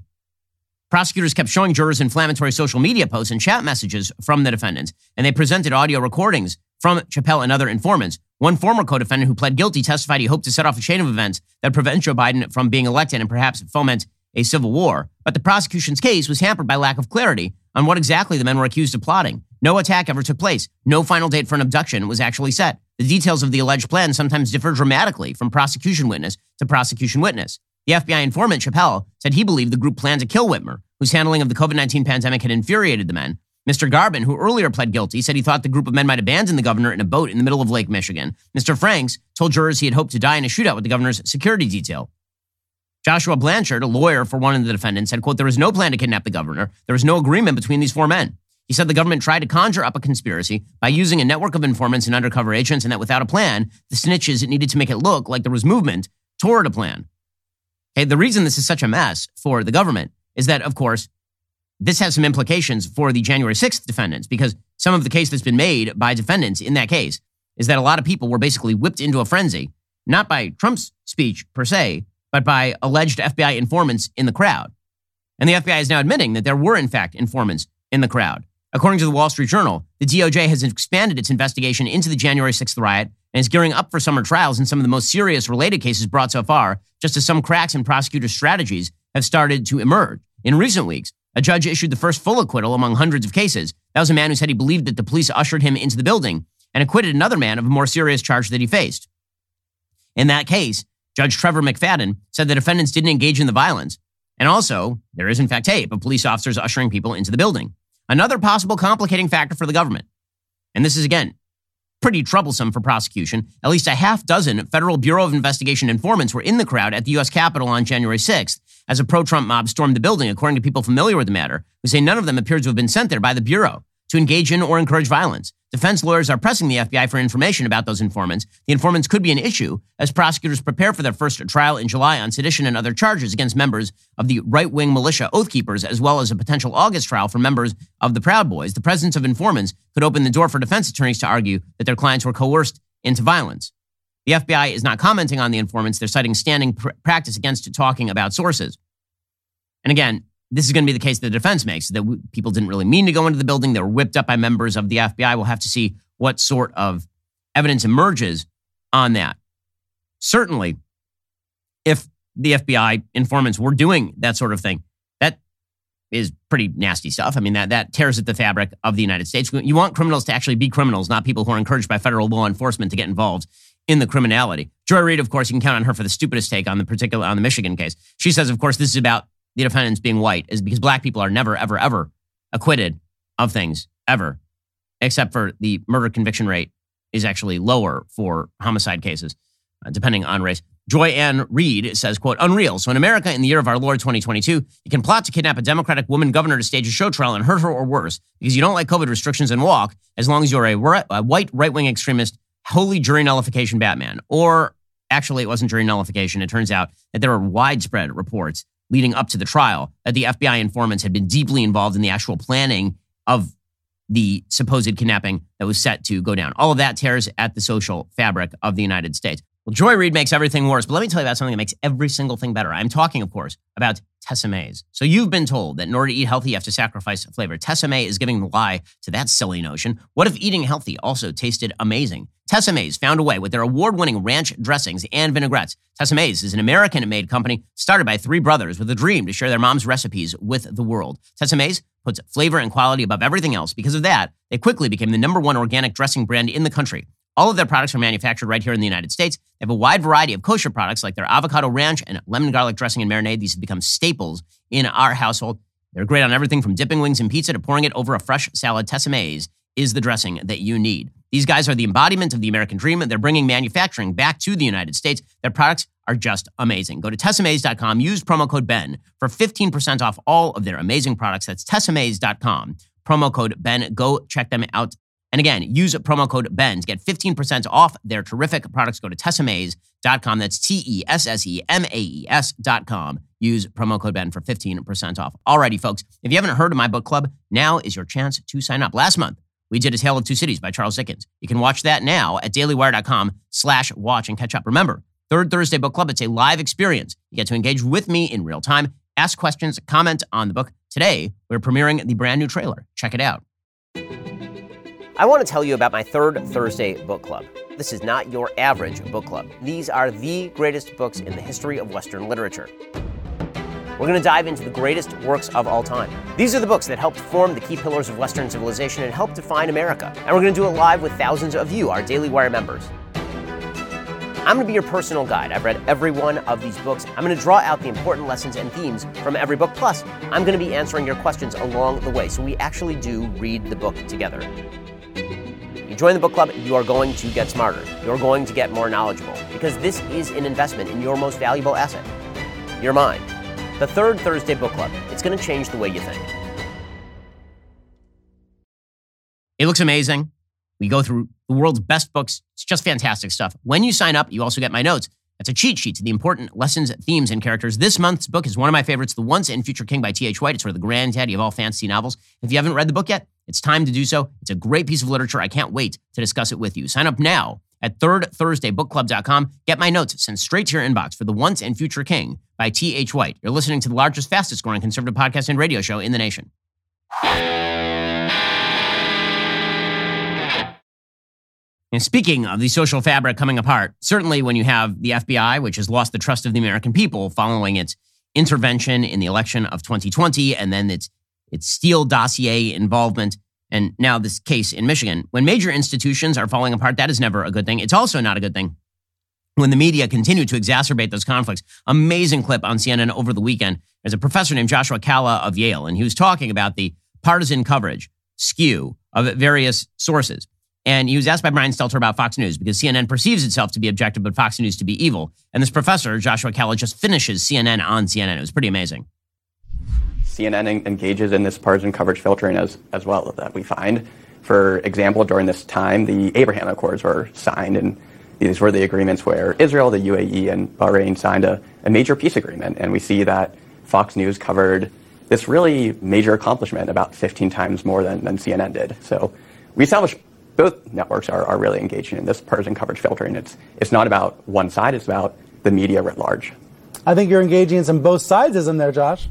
Prosecutors kept showing jurors inflammatory social media posts and chat messages from the defendants, and they presented audio recordings from Chappell and other informants. One former co-defendant who pled guilty testified he hoped to set off a chain of events that prevent Joe Biden from being elected and perhaps foment a civil war. But the prosecution's case was hampered by lack of clarity on what exactly the men were accused of plotting. No attack ever took place. No final date for an abduction was actually set. The details of the alleged plan sometimes differ dramatically from prosecution witness to prosecution witness. The FBI informant, Chappell, said he believed the group planned to kill Whitmer, whose handling of the COVID 19 pandemic had infuriated the men. Mr. Garbin, who earlier pled guilty, said he thought the group of men might abandon the governor in a boat in the middle of Lake Michigan. Mr. Franks told jurors he had hoped to die in a shootout with the governor's security detail. Joshua Blanchard, a lawyer for one of the defendants, said, quote, there was no plan to kidnap the governor. There was no agreement between these four men. He said the government tried to conjure up a conspiracy by using a network of informants and undercover agents, and that without a plan, the snitches needed to make it look like there was movement toward a plan. Okay, the reason this is such a mess for the government is that, of course, this has some implications for the January 6th defendants because some of the case that's been made by defendants in that case is that a lot of people were basically whipped into a frenzy, not by Trump's speech per se, but by alleged FBI informants in the crowd. And the FBI is now admitting that there were, in fact, informants in the crowd. According to the Wall Street Journal, the DOJ has expanded its investigation into the January 6th riot and is gearing up for summer trials in some of the most serious related cases brought so far, just as some cracks in prosecutors' strategies have started to emerge. In recent weeks, a judge issued the first full acquittal among hundreds of cases. That was a man who said he believed that the police ushered him into the building and acquitted another man of a more serious charge that he faced. In that case, Judge Trevor McFadden said the defendants didn't engage in the violence. And also, there is in fact tape of police officers ushering people into the building. Another possible complicating factor for the government. And this is again pretty troublesome for prosecution. At least a half dozen Federal Bureau of Investigation informants were in the crowd at the U.S. Capitol on January 6th as a pro Trump mob stormed the building, according to people familiar with the matter, who say none of them appear to have been sent there by the Bureau to engage in or encourage violence. Defense lawyers are pressing the FBI for information about those informants. The informants could be an issue as prosecutors prepare for their first trial in July on sedition and other charges against members of the right wing militia Oath Keepers, as well as a potential August trial for members of the Proud Boys. The presence of informants could open the door for defense attorneys to argue that their clients were coerced into violence. The FBI is not commenting on the informants. They're citing standing pr- practice against talking about sources. And again, this is going to be the case the defense makes that people didn't really mean to go into the building. They were whipped up by members of the FBI. We'll have to see what sort of evidence emerges on that. Certainly, if the FBI informants were doing that sort of thing, that is pretty nasty stuff. I mean, that, that tears at the fabric of the United States. You want criminals to actually be criminals, not people who are encouraged by federal law enforcement to get involved in the criminality. Joy Reid, of course, you can count on her for the stupidest take on the particular on the Michigan case. She says, of course, this is about the defendants being white is because black people are never, ever, ever acquitted of things, ever, except for the murder conviction rate is actually lower for homicide cases, uh, depending on race. Joy Ann Reid says, quote, unreal. So in America, in the year of our Lord 2022, you can plot to kidnap a Democratic woman governor to stage a show trial and hurt her or worse because you don't like COVID restrictions and walk as long as you're a, a white right-wing extremist, holy jury nullification Batman. Or actually, it wasn't jury nullification. It turns out that there are widespread reports leading up to the trial that the FBI informants had been deeply involved in the actual planning of the supposed kidnapping that was set to go down. All of that tears at the social fabric of the United States. Well, Joy Reid makes everything worse, but let me tell you about something that makes every single thing better. I'm talking, of course, about Tessemae's. So you've been told that in order to eat healthy, you have to sacrifice flavor. Tessemae is giving the lie to that silly notion. What if eating healthy also tasted amazing? Tessemae's found a way with their award-winning ranch dressings and vinaigrettes. Tessemae's is an American-made company started by three brothers with a dream to share their mom's recipes with the world. Tessemae's puts flavor and quality above everything else. Because of that, they quickly became the number one organic dressing brand in the country. All of their products are manufactured right here in the United States. They have a wide variety of kosher products like their avocado ranch and lemon garlic dressing and marinade. These have become staples in our household. They're great on everything from dipping wings in pizza to pouring it over a fresh salad. Tessemae's is the dressing that you need. These guys are the embodiment of the American dream, they're bringing manufacturing back to the United States. Their products are just amazing. Go to tessemae's.com, use promo code BEN for 15% off all of their amazing products. That's tessemae's.com, promo code BEN. Go check them out and again, use promo code BEN to get 15% off their terrific products. Go to tessemae's.com. That's T E S S E M A E S.com. Use promo code BEN for 15% off. Alrighty, folks, if you haven't heard of my book club, now is your chance to sign up. Last month, we did A Tale of Two Cities by Charles Dickens. You can watch that now at dailywire.com slash watch and catch up. Remember, Third Thursday Book Club, it's a live experience. You get to engage with me in real time, ask questions, comment on the book. Today, we're premiering the brand new trailer. Check it out. I want to tell you about my third Thursday book club. This is not your average book club. These are the greatest books in the history of Western literature. We're going to dive into the greatest works of all time. These are the books that helped form the key pillars of Western civilization and helped define America. And we're going to do it live with thousands of you, our Daily Wire members. I'm going to be your personal guide. I've read every one of these books. I'm going to draw out the important lessons and themes from every book. Plus, I'm going to be answering your questions along the way. So we actually do read the book together join the book club, you are going to get smarter. You're going to get more knowledgeable because this is an investment in your most valuable asset, your mind. The third Thursday book club, it's going to change the way you think. It looks amazing. We go through the world's best books. It's just fantastic stuff. When you sign up, you also get my notes. That's a cheat sheet to the important lessons, themes, and characters. This month's book is one of my favorites, The Once and Future King by T.H. White. It's sort of the granddaddy of all fantasy novels. If you haven't read the book yet, it's time to do so. It's a great piece of literature. I can't wait to discuss it with you. Sign up now at thirdthursdaybookclub.com. Get my notes sent straight to your inbox for The Once and Future King by T.H. White. You're listening to the largest, fastest growing conservative podcast and radio show in the nation. And speaking of the social fabric coming apart, certainly when you have the FBI, which has lost the trust of the American people following its intervention in the election of 2020 and then its its Steele dossier involvement, and now this case in Michigan. When major institutions are falling apart, that is never a good thing. It's also not a good thing when the media continue to exacerbate those conflicts. Amazing clip on CNN over the weekend. There's a professor named Joshua Kalla of Yale, and he was talking about the partisan coverage skew of various sources. And he was asked by Brian Stelter about Fox News because CNN perceives itself to be objective, but Fox News to be evil. And this professor, Joshua Kalla, just finishes CNN on CNN. It was pretty amazing. CNN engages in this partisan coverage filtering as, as well that we find. For example, during this time, the Abraham Accords were signed, and these were the agreements where Israel, the UAE, and Bahrain signed a, a major peace agreement. And we see that Fox News covered this really major accomplishment about 15 times more than, than CNN did. So we established both networks are, are really engaging in this partisan coverage filtering. It's, it's not about one side, it's about the media writ large. I think you're engaging in some both sidesism there, Josh.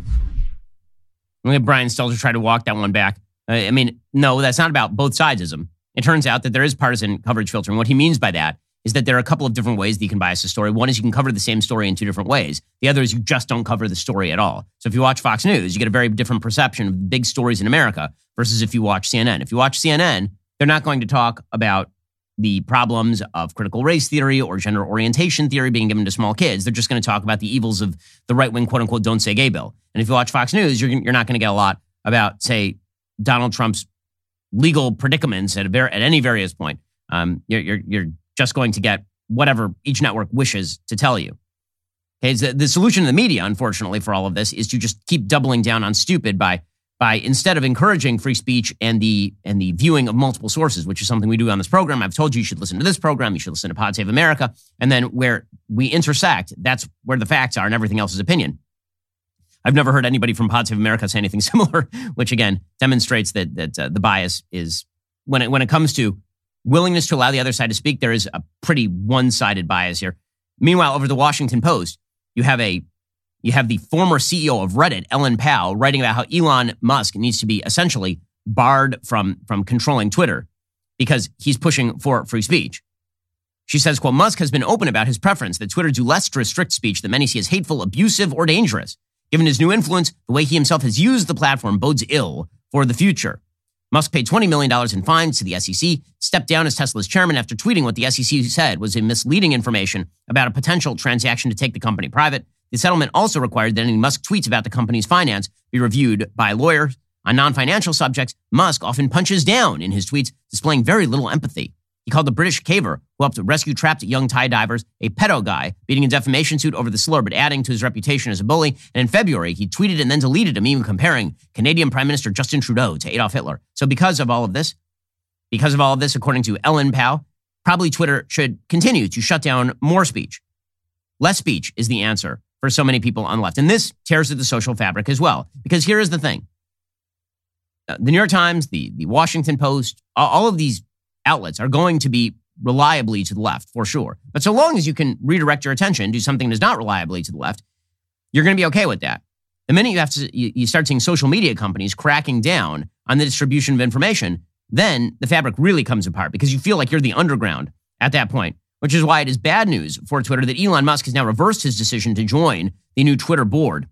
I'm going to Brian Stelter try to walk that one back. Uh, I mean, no, that's not about both sidesism. It turns out that there is partisan coverage filtering. What he means by that is that there are a couple of different ways that you can bias a story. One is you can cover the same story in two different ways. The other is you just don't cover the story at all. So if you watch Fox News, you get a very different perception of big stories in America versus if you watch CNN. If you watch CNN, they're not going to talk about the problems of critical race theory or gender orientation theory being given to small kids. They're just going to talk about the evils of the right wing, quote unquote, don't say gay bill. And if you watch Fox News, you're, you're not going to get a lot about, say, Donald Trump's legal predicaments at, a, at any various point. Um, you're, you're, you're just going to get whatever each network wishes to tell you. Okay, the, the solution of the media, unfortunately, for all of this is to just keep doubling down on stupid by by instead of encouraging free speech and the and the viewing of multiple sources, which is something we do on this program. I've told you you should listen to this program, you should listen to Pod Save America, and then where we intersect, that's where the facts are, and everything else is opinion. I've never heard anybody from Pod Save America say anything similar, which again demonstrates that that uh, the bias is when it when it comes to willingness to allow the other side to speak, there is a pretty one sided bias here. Meanwhile, over the Washington Post, you have a you have the former CEO of Reddit, Ellen Pao, writing about how Elon Musk needs to be essentially barred from, from controlling Twitter because he's pushing for free speech. She says, quote, Musk has been open about his preference that Twitter do less to restrict speech that many see as hateful, abusive, or dangerous. Given his new influence, the way he himself has used the platform bodes ill for the future. Musk paid $20 million in fines to the SEC, stepped down as Tesla's chairman after tweeting what the SEC said was misleading information about a potential transaction to take the company private, the settlement also required that any Musk tweets about the company's finance be reviewed by lawyers. On non financial subjects, Musk often punches down in his tweets, displaying very little empathy. He called the British caver who helped rescue trapped young Thai divers a pedo guy, beating a defamation suit over the slur, but adding to his reputation as a bully. And in February, he tweeted and then deleted a meme comparing Canadian Prime Minister Justin Trudeau to Adolf Hitler. So, because of all of this, because of all of this, according to Ellen Pao, probably Twitter should continue to shut down more speech. Less speech is the answer for so many people on the left. And this tears at the social fabric as well. Because here is the thing uh, the New York Times, the, the Washington Post, all of these outlets are going to be reliably to the left for sure. But so long as you can redirect your attention to something that's not reliably to the left, you're going to be okay with that. The minute you have to, you start seeing social media companies cracking down on the distribution of information, then the fabric really comes apart because you feel like you're the underground at that point which is why it is bad news for Twitter that Elon Musk has now reversed his decision to join the new Twitter board.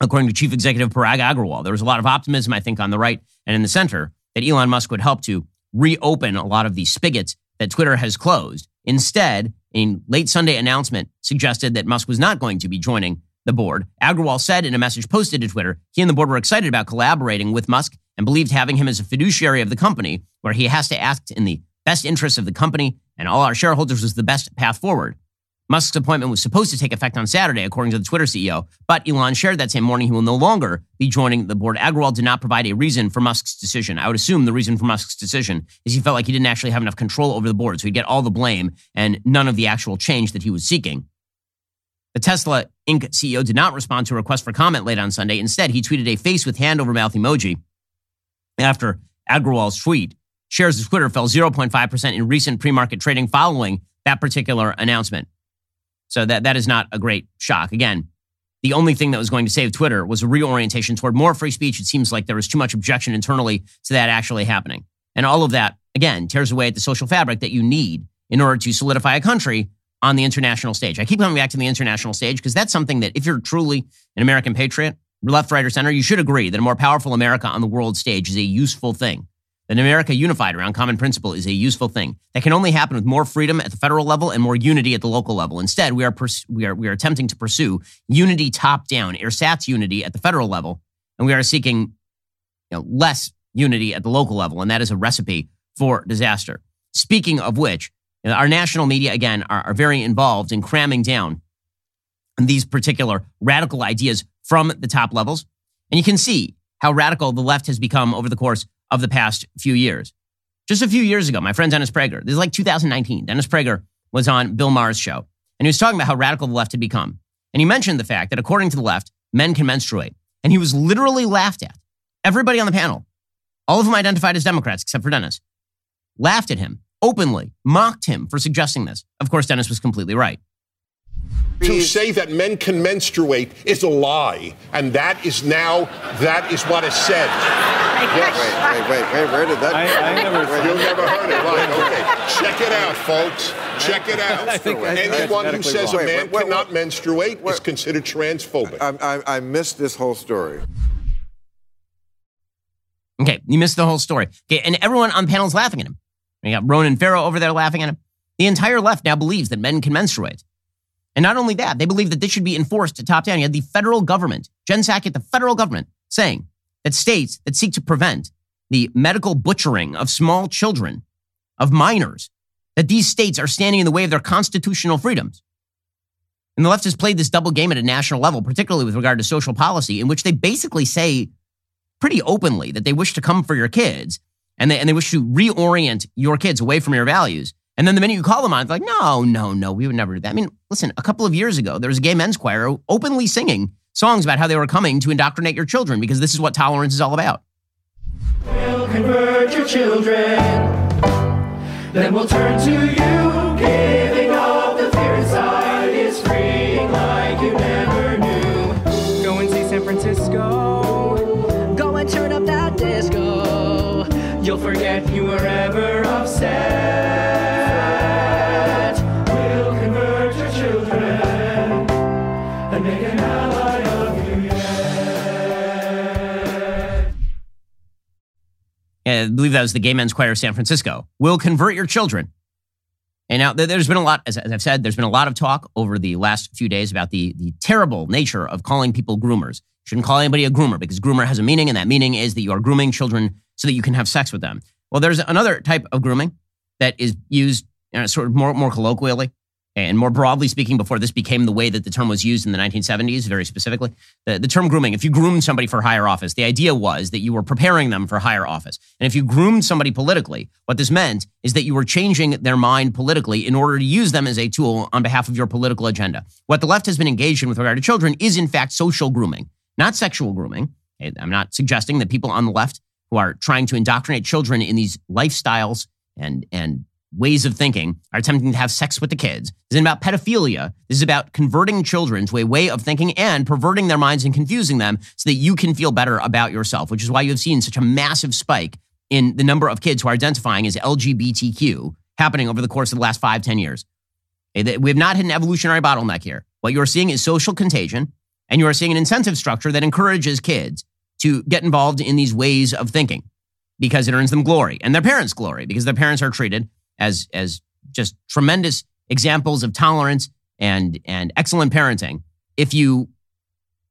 According to Chief Executive Parag Agrawal, there was a lot of optimism, I think, on the right and in the center that Elon Musk would help to reopen a lot of these spigots that Twitter has closed. Instead, a late Sunday announcement suggested that Musk was not going to be joining the board. Agrawal said in a message posted to Twitter, he and the board were excited about collaborating with Musk and believed having him as a fiduciary of the company, where he has to act in the best interests of the company and all our shareholders was the best path forward. Musk's appointment was supposed to take effect on Saturday, according to the Twitter CEO, but Elon shared that same morning he will no longer be joining the board. Agrawal did not provide a reason for Musk's decision. I would assume the reason for Musk's decision is he felt like he didn't actually have enough control over the board, so he'd get all the blame and none of the actual change that he was seeking. The Tesla Inc. CEO did not respond to a request for comment late on Sunday. Instead, he tweeted a face with hand over mouth emoji after Agrawal's tweet shares of Twitter fell 0.5% in recent pre-market trading following that particular announcement. So that, that is not a great shock. Again, the only thing that was going to save Twitter was a reorientation toward more free speech. It seems like there was too much objection internally to that actually happening. And all of that, again, tears away at the social fabric that you need in order to solidify a country on the international stage. I keep coming back to the international stage because that's something that if you're truly an American patriot, left, right, or center, you should agree that a more powerful America on the world stage is a useful thing that America unified around common principle is a useful thing that can only happen with more freedom at the federal level and more unity at the local level. Instead, we are, pers- we are, we are attempting to pursue unity top down, ersatz unity at the federal level, and we are seeking you know, less unity at the local level, and that is a recipe for disaster. Speaking of which, our national media, again, are, are very involved in cramming down these particular radical ideas from the top levels. And you can see how radical the left has become over the course of the past few years. Just a few years ago, my friend Dennis Prager, this is like 2019, Dennis Prager was on Bill Maher's show, and he was talking about how radical the left had become. And he mentioned the fact that according to the left, men can menstruate. And he was literally laughed at. Everybody on the panel, all of them identified as Democrats except for Dennis, laughed at him openly, mocked him for suggesting this. Of course, Dennis was completely right. To say that men can menstruate is a lie, and that is now that is what is said. Yes. Wait, wait, wait, wait. Where did that? I, I never. You never heard it, right? Okay, check it out, folks. Check it out. I think Anyone who says wrong. a man wait, wait, cannot wait, menstruate is considered transphobic. I, I, I missed this whole story. Okay, you missed the whole story. Okay, and everyone on the panel is laughing at him. You got Ronan Farrow over there laughing at him. The entire left now believes that men can menstruate. And not only that, they believe that this should be enforced to top down. You had the federal government, Jen Psaki, the federal government, saying that states that seek to prevent the medical butchering of small children, of minors, that these states are standing in the way of their constitutional freedoms. And the left has played this double game at a national level, particularly with regard to social policy, in which they basically say pretty openly that they wish to come for your kids and they, and they wish to reorient your kids away from your values. And then the minute you call them on, it's like, no, no, no, we would never do that. I mean, listen, a couple of years ago, there was a gay men's choir openly singing songs about how they were coming to indoctrinate your children because this is what tolerance is all about. We'll convert your children, then we'll turn to you, giving up the fear inside is freeing like you never knew. Go and see San Francisco, go and turn up that disco. You'll forget you were ever upset. I believe that was the Gay Men's Choir of San Francisco, will convert your children. And now there's been a lot, as I've said, there's been a lot of talk over the last few days about the, the terrible nature of calling people groomers. You shouldn't call anybody a groomer because groomer has a meaning, and that meaning is that you are grooming children so that you can have sex with them. Well, there's another type of grooming that is used you know, sort of more, more colloquially, and more broadly speaking, before this became the way that the term was used in the 1970s, very specifically, the, the term grooming, if you groomed somebody for higher office, the idea was that you were preparing them for higher office. And if you groomed somebody politically, what this meant is that you were changing their mind politically in order to use them as a tool on behalf of your political agenda. What the left has been engaged in with regard to children is, in fact, social grooming, not sexual grooming. I'm not suggesting that people on the left who are trying to indoctrinate children in these lifestyles and, and ways of thinking are attempting to have sex with the kids. This isn't about pedophilia. This is about converting children to a way of thinking and perverting their minds and confusing them so that you can feel better about yourself, which is why you have seen such a massive spike in the number of kids who are identifying as LGBTQ happening over the course of the last five, ten years. Eh, we have not hit an evolutionary bottleneck here. What you are seeing is social contagion, and you are seeing an incentive structure that encourages kids to get involved in these ways of thinking because it earns them glory and their parents glory because their parents are treated as as just tremendous examples of tolerance and and excellent parenting if you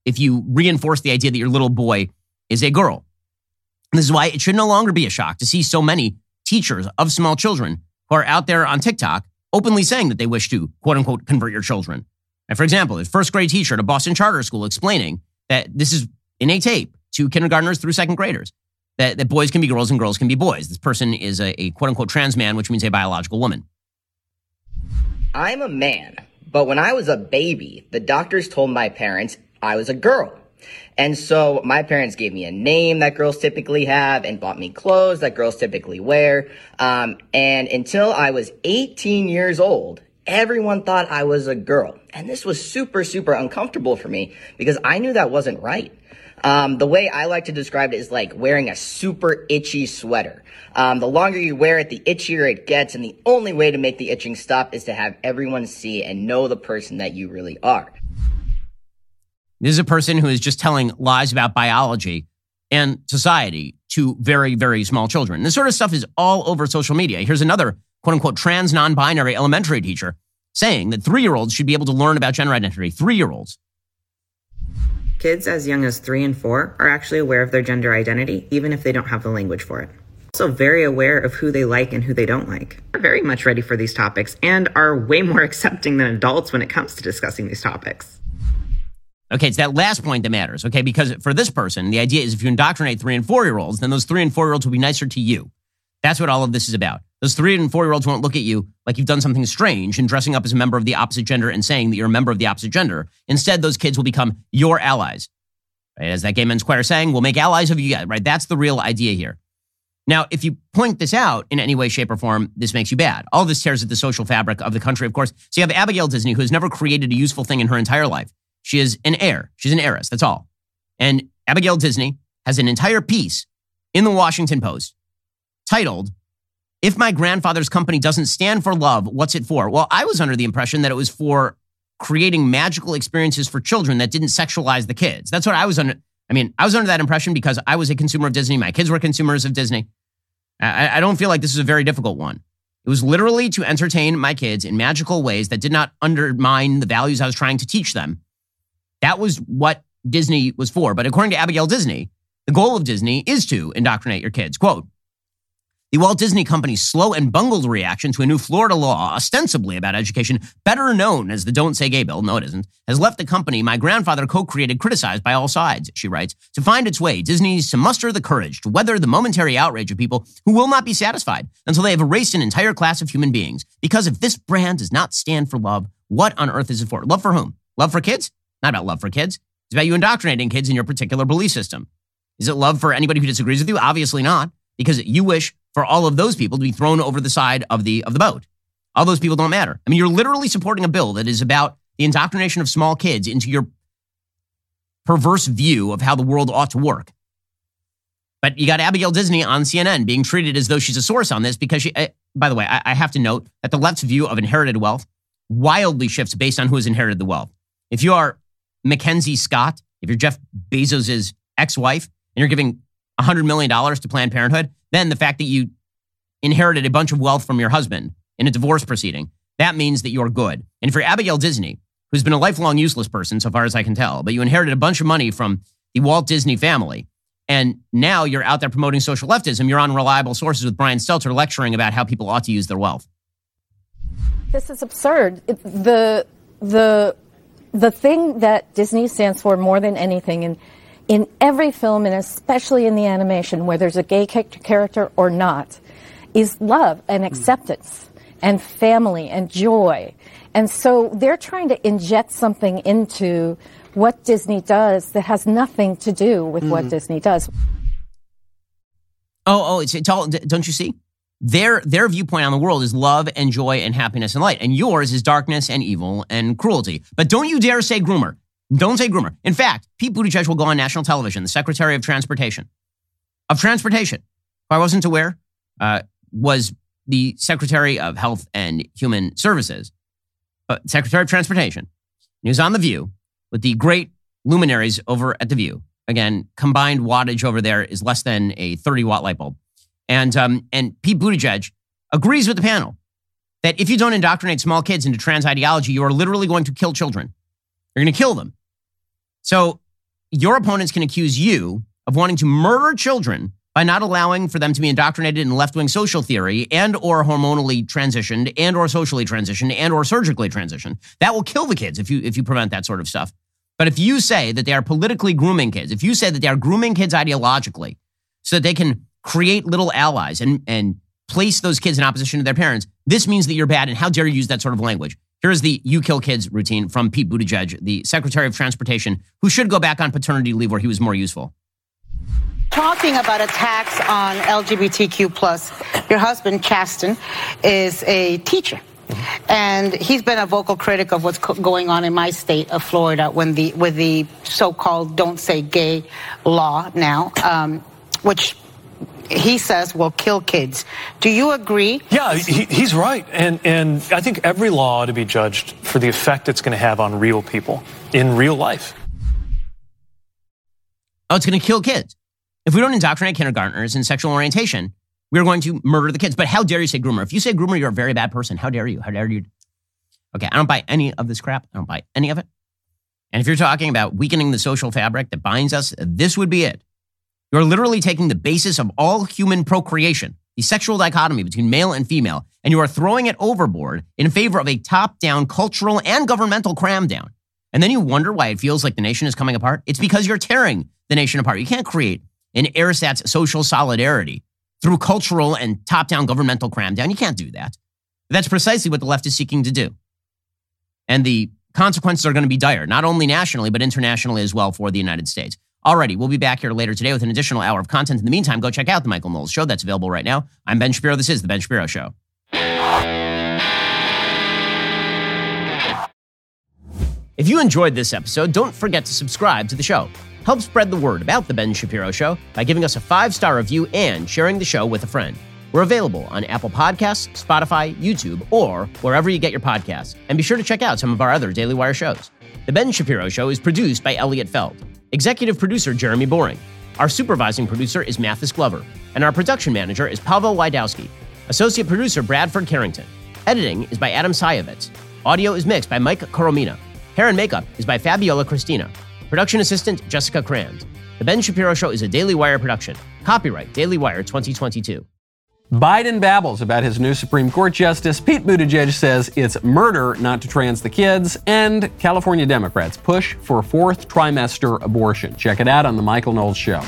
if you reinforce the idea that your little boy is a girl. And this is why it should no longer be a shock to see so many teachers of small children who are out there on TikTok openly saying that they wish to quote unquote convert your children. And for example, a first grade teacher at a Boston charter school explaining that this is in a tape to kindergartners through second graders that, that boys can be girls and girls can be boys. This person is a, a quote unquote trans man, which means a biological woman. I'm a man, but when I was a baby, the doctors told my parents I was a girl. And so my parents gave me a name that girls typically have and bought me clothes that girls typically wear. Um, and until I was 18 years old, everyone thought I was a girl. And this was super, super uncomfortable for me because I knew that wasn't right. Um, the way I like to describe it is like wearing a super itchy sweater. Um, the longer you wear it, the itchier it gets, and the only way to make the itching stop is to have everyone see and know the person that you really are. This is a person who is just telling lies about biology and society to very, very small children. This sort of stuff is all over social media. Here's another quote unquote trans non binary elementary teacher saying that three year olds should be able to learn about gender identity. Three year olds. Kids as young as three and four are actually aware of their gender identity, even if they don't have the language for it. Also, very aware of who they like and who they don't like. They're very much ready for these topics and are way more accepting than adults when it comes to discussing these topics. Okay, it's that last point that matters, okay? Because for this person, the idea is if you indoctrinate three and four year olds, then those three and four year olds will be nicer to you. That's what all of this is about. Those three and four year olds won't look at you like you've done something strange and dressing up as a member of the opposite gender and saying that you're a member of the opposite gender. Instead, those kids will become your allies. Right? As that gay men's choir saying, we'll make allies of you, guys, right? That's the real idea here. Now, if you point this out in any way, shape, or form, this makes you bad. All this tears at the social fabric of the country, of course. So you have Abigail Disney, who has never created a useful thing in her entire life. She is an heir. She's an heiress. That's all. And Abigail Disney has an entire piece in the Washington Post titled, If My Grandfather's Company Doesn't Stand for Love, What's It For? Well, I was under the impression that it was for creating magical experiences for children that didn't sexualize the kids. That's what I was under. I mean, I was under that impression because I was a consumer of Disney. My kids were consumers of Disney. I, I don't feel like this is a very difficult one. It was literally to entertain my kids in magical ways that did not undermine the values I was trying to teach them. That was what Disney was for. But according to Abigail Disney, the goal of Disney is to indoctrinate your kids. Quote, the Walt Disney Company's slow and bungled reaction to a new Florida law, ostensibly about education, better known as the Don't Say Gay Bill, no it isn't, has left the company my grandfather co created criticized by all sides, she writes. To find its way, Disney needs to muster the courage to weather the momentary outrage of people who will not be satisfied until they have erased an entire class of human beings. Because if this brand does not stand for love, what on earth is it for? Love for whom? Love for kids? Not about love for kids. It's about you indoctrinating kids in your particular belief system. Is it love for anybody who disagrees with you? Obviously not, because you wish for all of those people to be thrown over the side of the of the boat. All those people don't matter. I mean, you're literally supporting a bill that is about the indoctrination of small kids into your perverse view of how the world ought to work. But you got Abigail Disney on CNN being treated as though she's a source on this because she, uh, by the way, I, I have to note that the left's view of inherited wealth wildly shifts based on who has inherited the wealth. If you are Mackenzie Scott, if you're Jeff Bezos's ex wife, and you're giving $100 million to Planned Parenthood, then the fact that you inherited a bunch of wealth from your husband in a divorce proceeding, that means that you're good. And for Abigail Disney, who's been a lifelong useless person, so far as I can tell, but you inherited a bunch of money from the Walt Disney family, and now you're out there promoting social leftism, you're on reliable sources with Brian Stelter lecturing about how people ought to use their wealth. This is absurd. It, the the the thing that Disney stands for more than anything, and in every film, and especially in the animation, where there's a gay character or not, is love and acceptance and family and joy. And so they're trying to inject something into what Disney does that has nothing to do with mm. what Disney does. Oh, oh, it's, it's all, don't you see? Their, their viewpoint on the world is love and joy and happiness and light. And yours is darkness and evil and cruelty. But don't you dare say groomer. Don't say groomer. In fact, Pete Buttigieg will go on national television, the Secretary of Transportation. Of Transportation. If I wasn't aware, uh, was the Secretary of Health and Human Services, but Secretary of Transportation. He was on The View with the great luminaries over at The View. Again, combined wattage over there is less than a 30 watt light bulb. And, um, and Pete Buttigieg agrees with the panel that if you don't indoctrinate small kids into trans ideology, you are literally going to kill children. You're going to kill them. So your opponents can accuse you of wanting to murder children by not allowing for them to be indoctrinated in left-wing social theory and or hormonally transitioned and or socially transitioned and or surgically transitioned. That will kill the kids if you if you prevent that sort of stuff. But if you say that they are politically grooming kids, if you say that they are grooming kids ideologically so that they can create little allies and and place those kids in opposition to their parents, this means that you're bad and how dare you use that sort of language? Here's the You Kill Kids routine from Pete Buttigieg, the Secretary of Transportation, who should go back on paternity leave where he was more useful. Talking about attacks on LGBTQ plus, your husband Chasten is a teacher. And he's been a vocal critic of what's going on in my state of Florida when the with the so-called "Don't Say Gay" law now, um, which he says will kill kids. Do you agree? Yeah, he, he's right. And, and I think every law ought to be judged for the effect it's going to have on real people in real life. Oh, it's going to kill kids. If we don't indoctrinate kindergartners in sexual orientation, we're going to murder the kids. But how dare you say groomer? If you say groomer, you're a very bad person. How dare you? How dare you? Okay, I don't buy any of this crap. I don't buy any of it. And if you're talking about weakening the social fabric that binds us, this would be it. You're literally taking the basis of all human procreation, the sexual dichotomy between male and female, and you are throwing it overboard in favor of a top down cultural and governmental cram down. And then you wonder why it feels like the nation is coming apart. It's because you're tearing the nation apart. You can't create an ersatz social solidarity through cultural and top down governmental cram down. You can't do that. That's precisely what the left is seeking to do. And the consequences are going to be dire, not only nationally, but internationally as well for the United States. Alrighty, we'll be back here later today with an additional hour of content. In the meantime, go check out the Michael Knowles Show. That's available right now. I'm Ben Shapiro. This is the Ben Shapiro Show. If you enjoyed this episode, don't forget to subscribe to the show. Help spread the word about the Ben Shapiro Show by giving us a five star review and sharing the show with a friend. We're available on Apple Podcasts, Spotify, YouTube, or wherever you get your podcasts. And be sure to check out some of our other Daily Wire shows. The Ben Shapiro Show is produced by Elliot Feld. Executive producer Jeremy Boring. Our supervising producer is Mathis Glover. And our production manager is Pavel Lydowski. Associate producer Bradford Carrington. Editing is by Adam Sajevic. Audio is mixed by Mike Coromina. Hair and makeup is by Fabiola Cristina. Production assistant Jessica Crand. The Ben Shapiro Show is a Daily Wire production. Copyright Daily Wire 2022. Biden babbles about his new Supreme Court justice. Pete Buttigieg says it's murder not to trans the kids. And California Democrats push for fourth trimester abortion. Check it out on The Michael Knowles Show.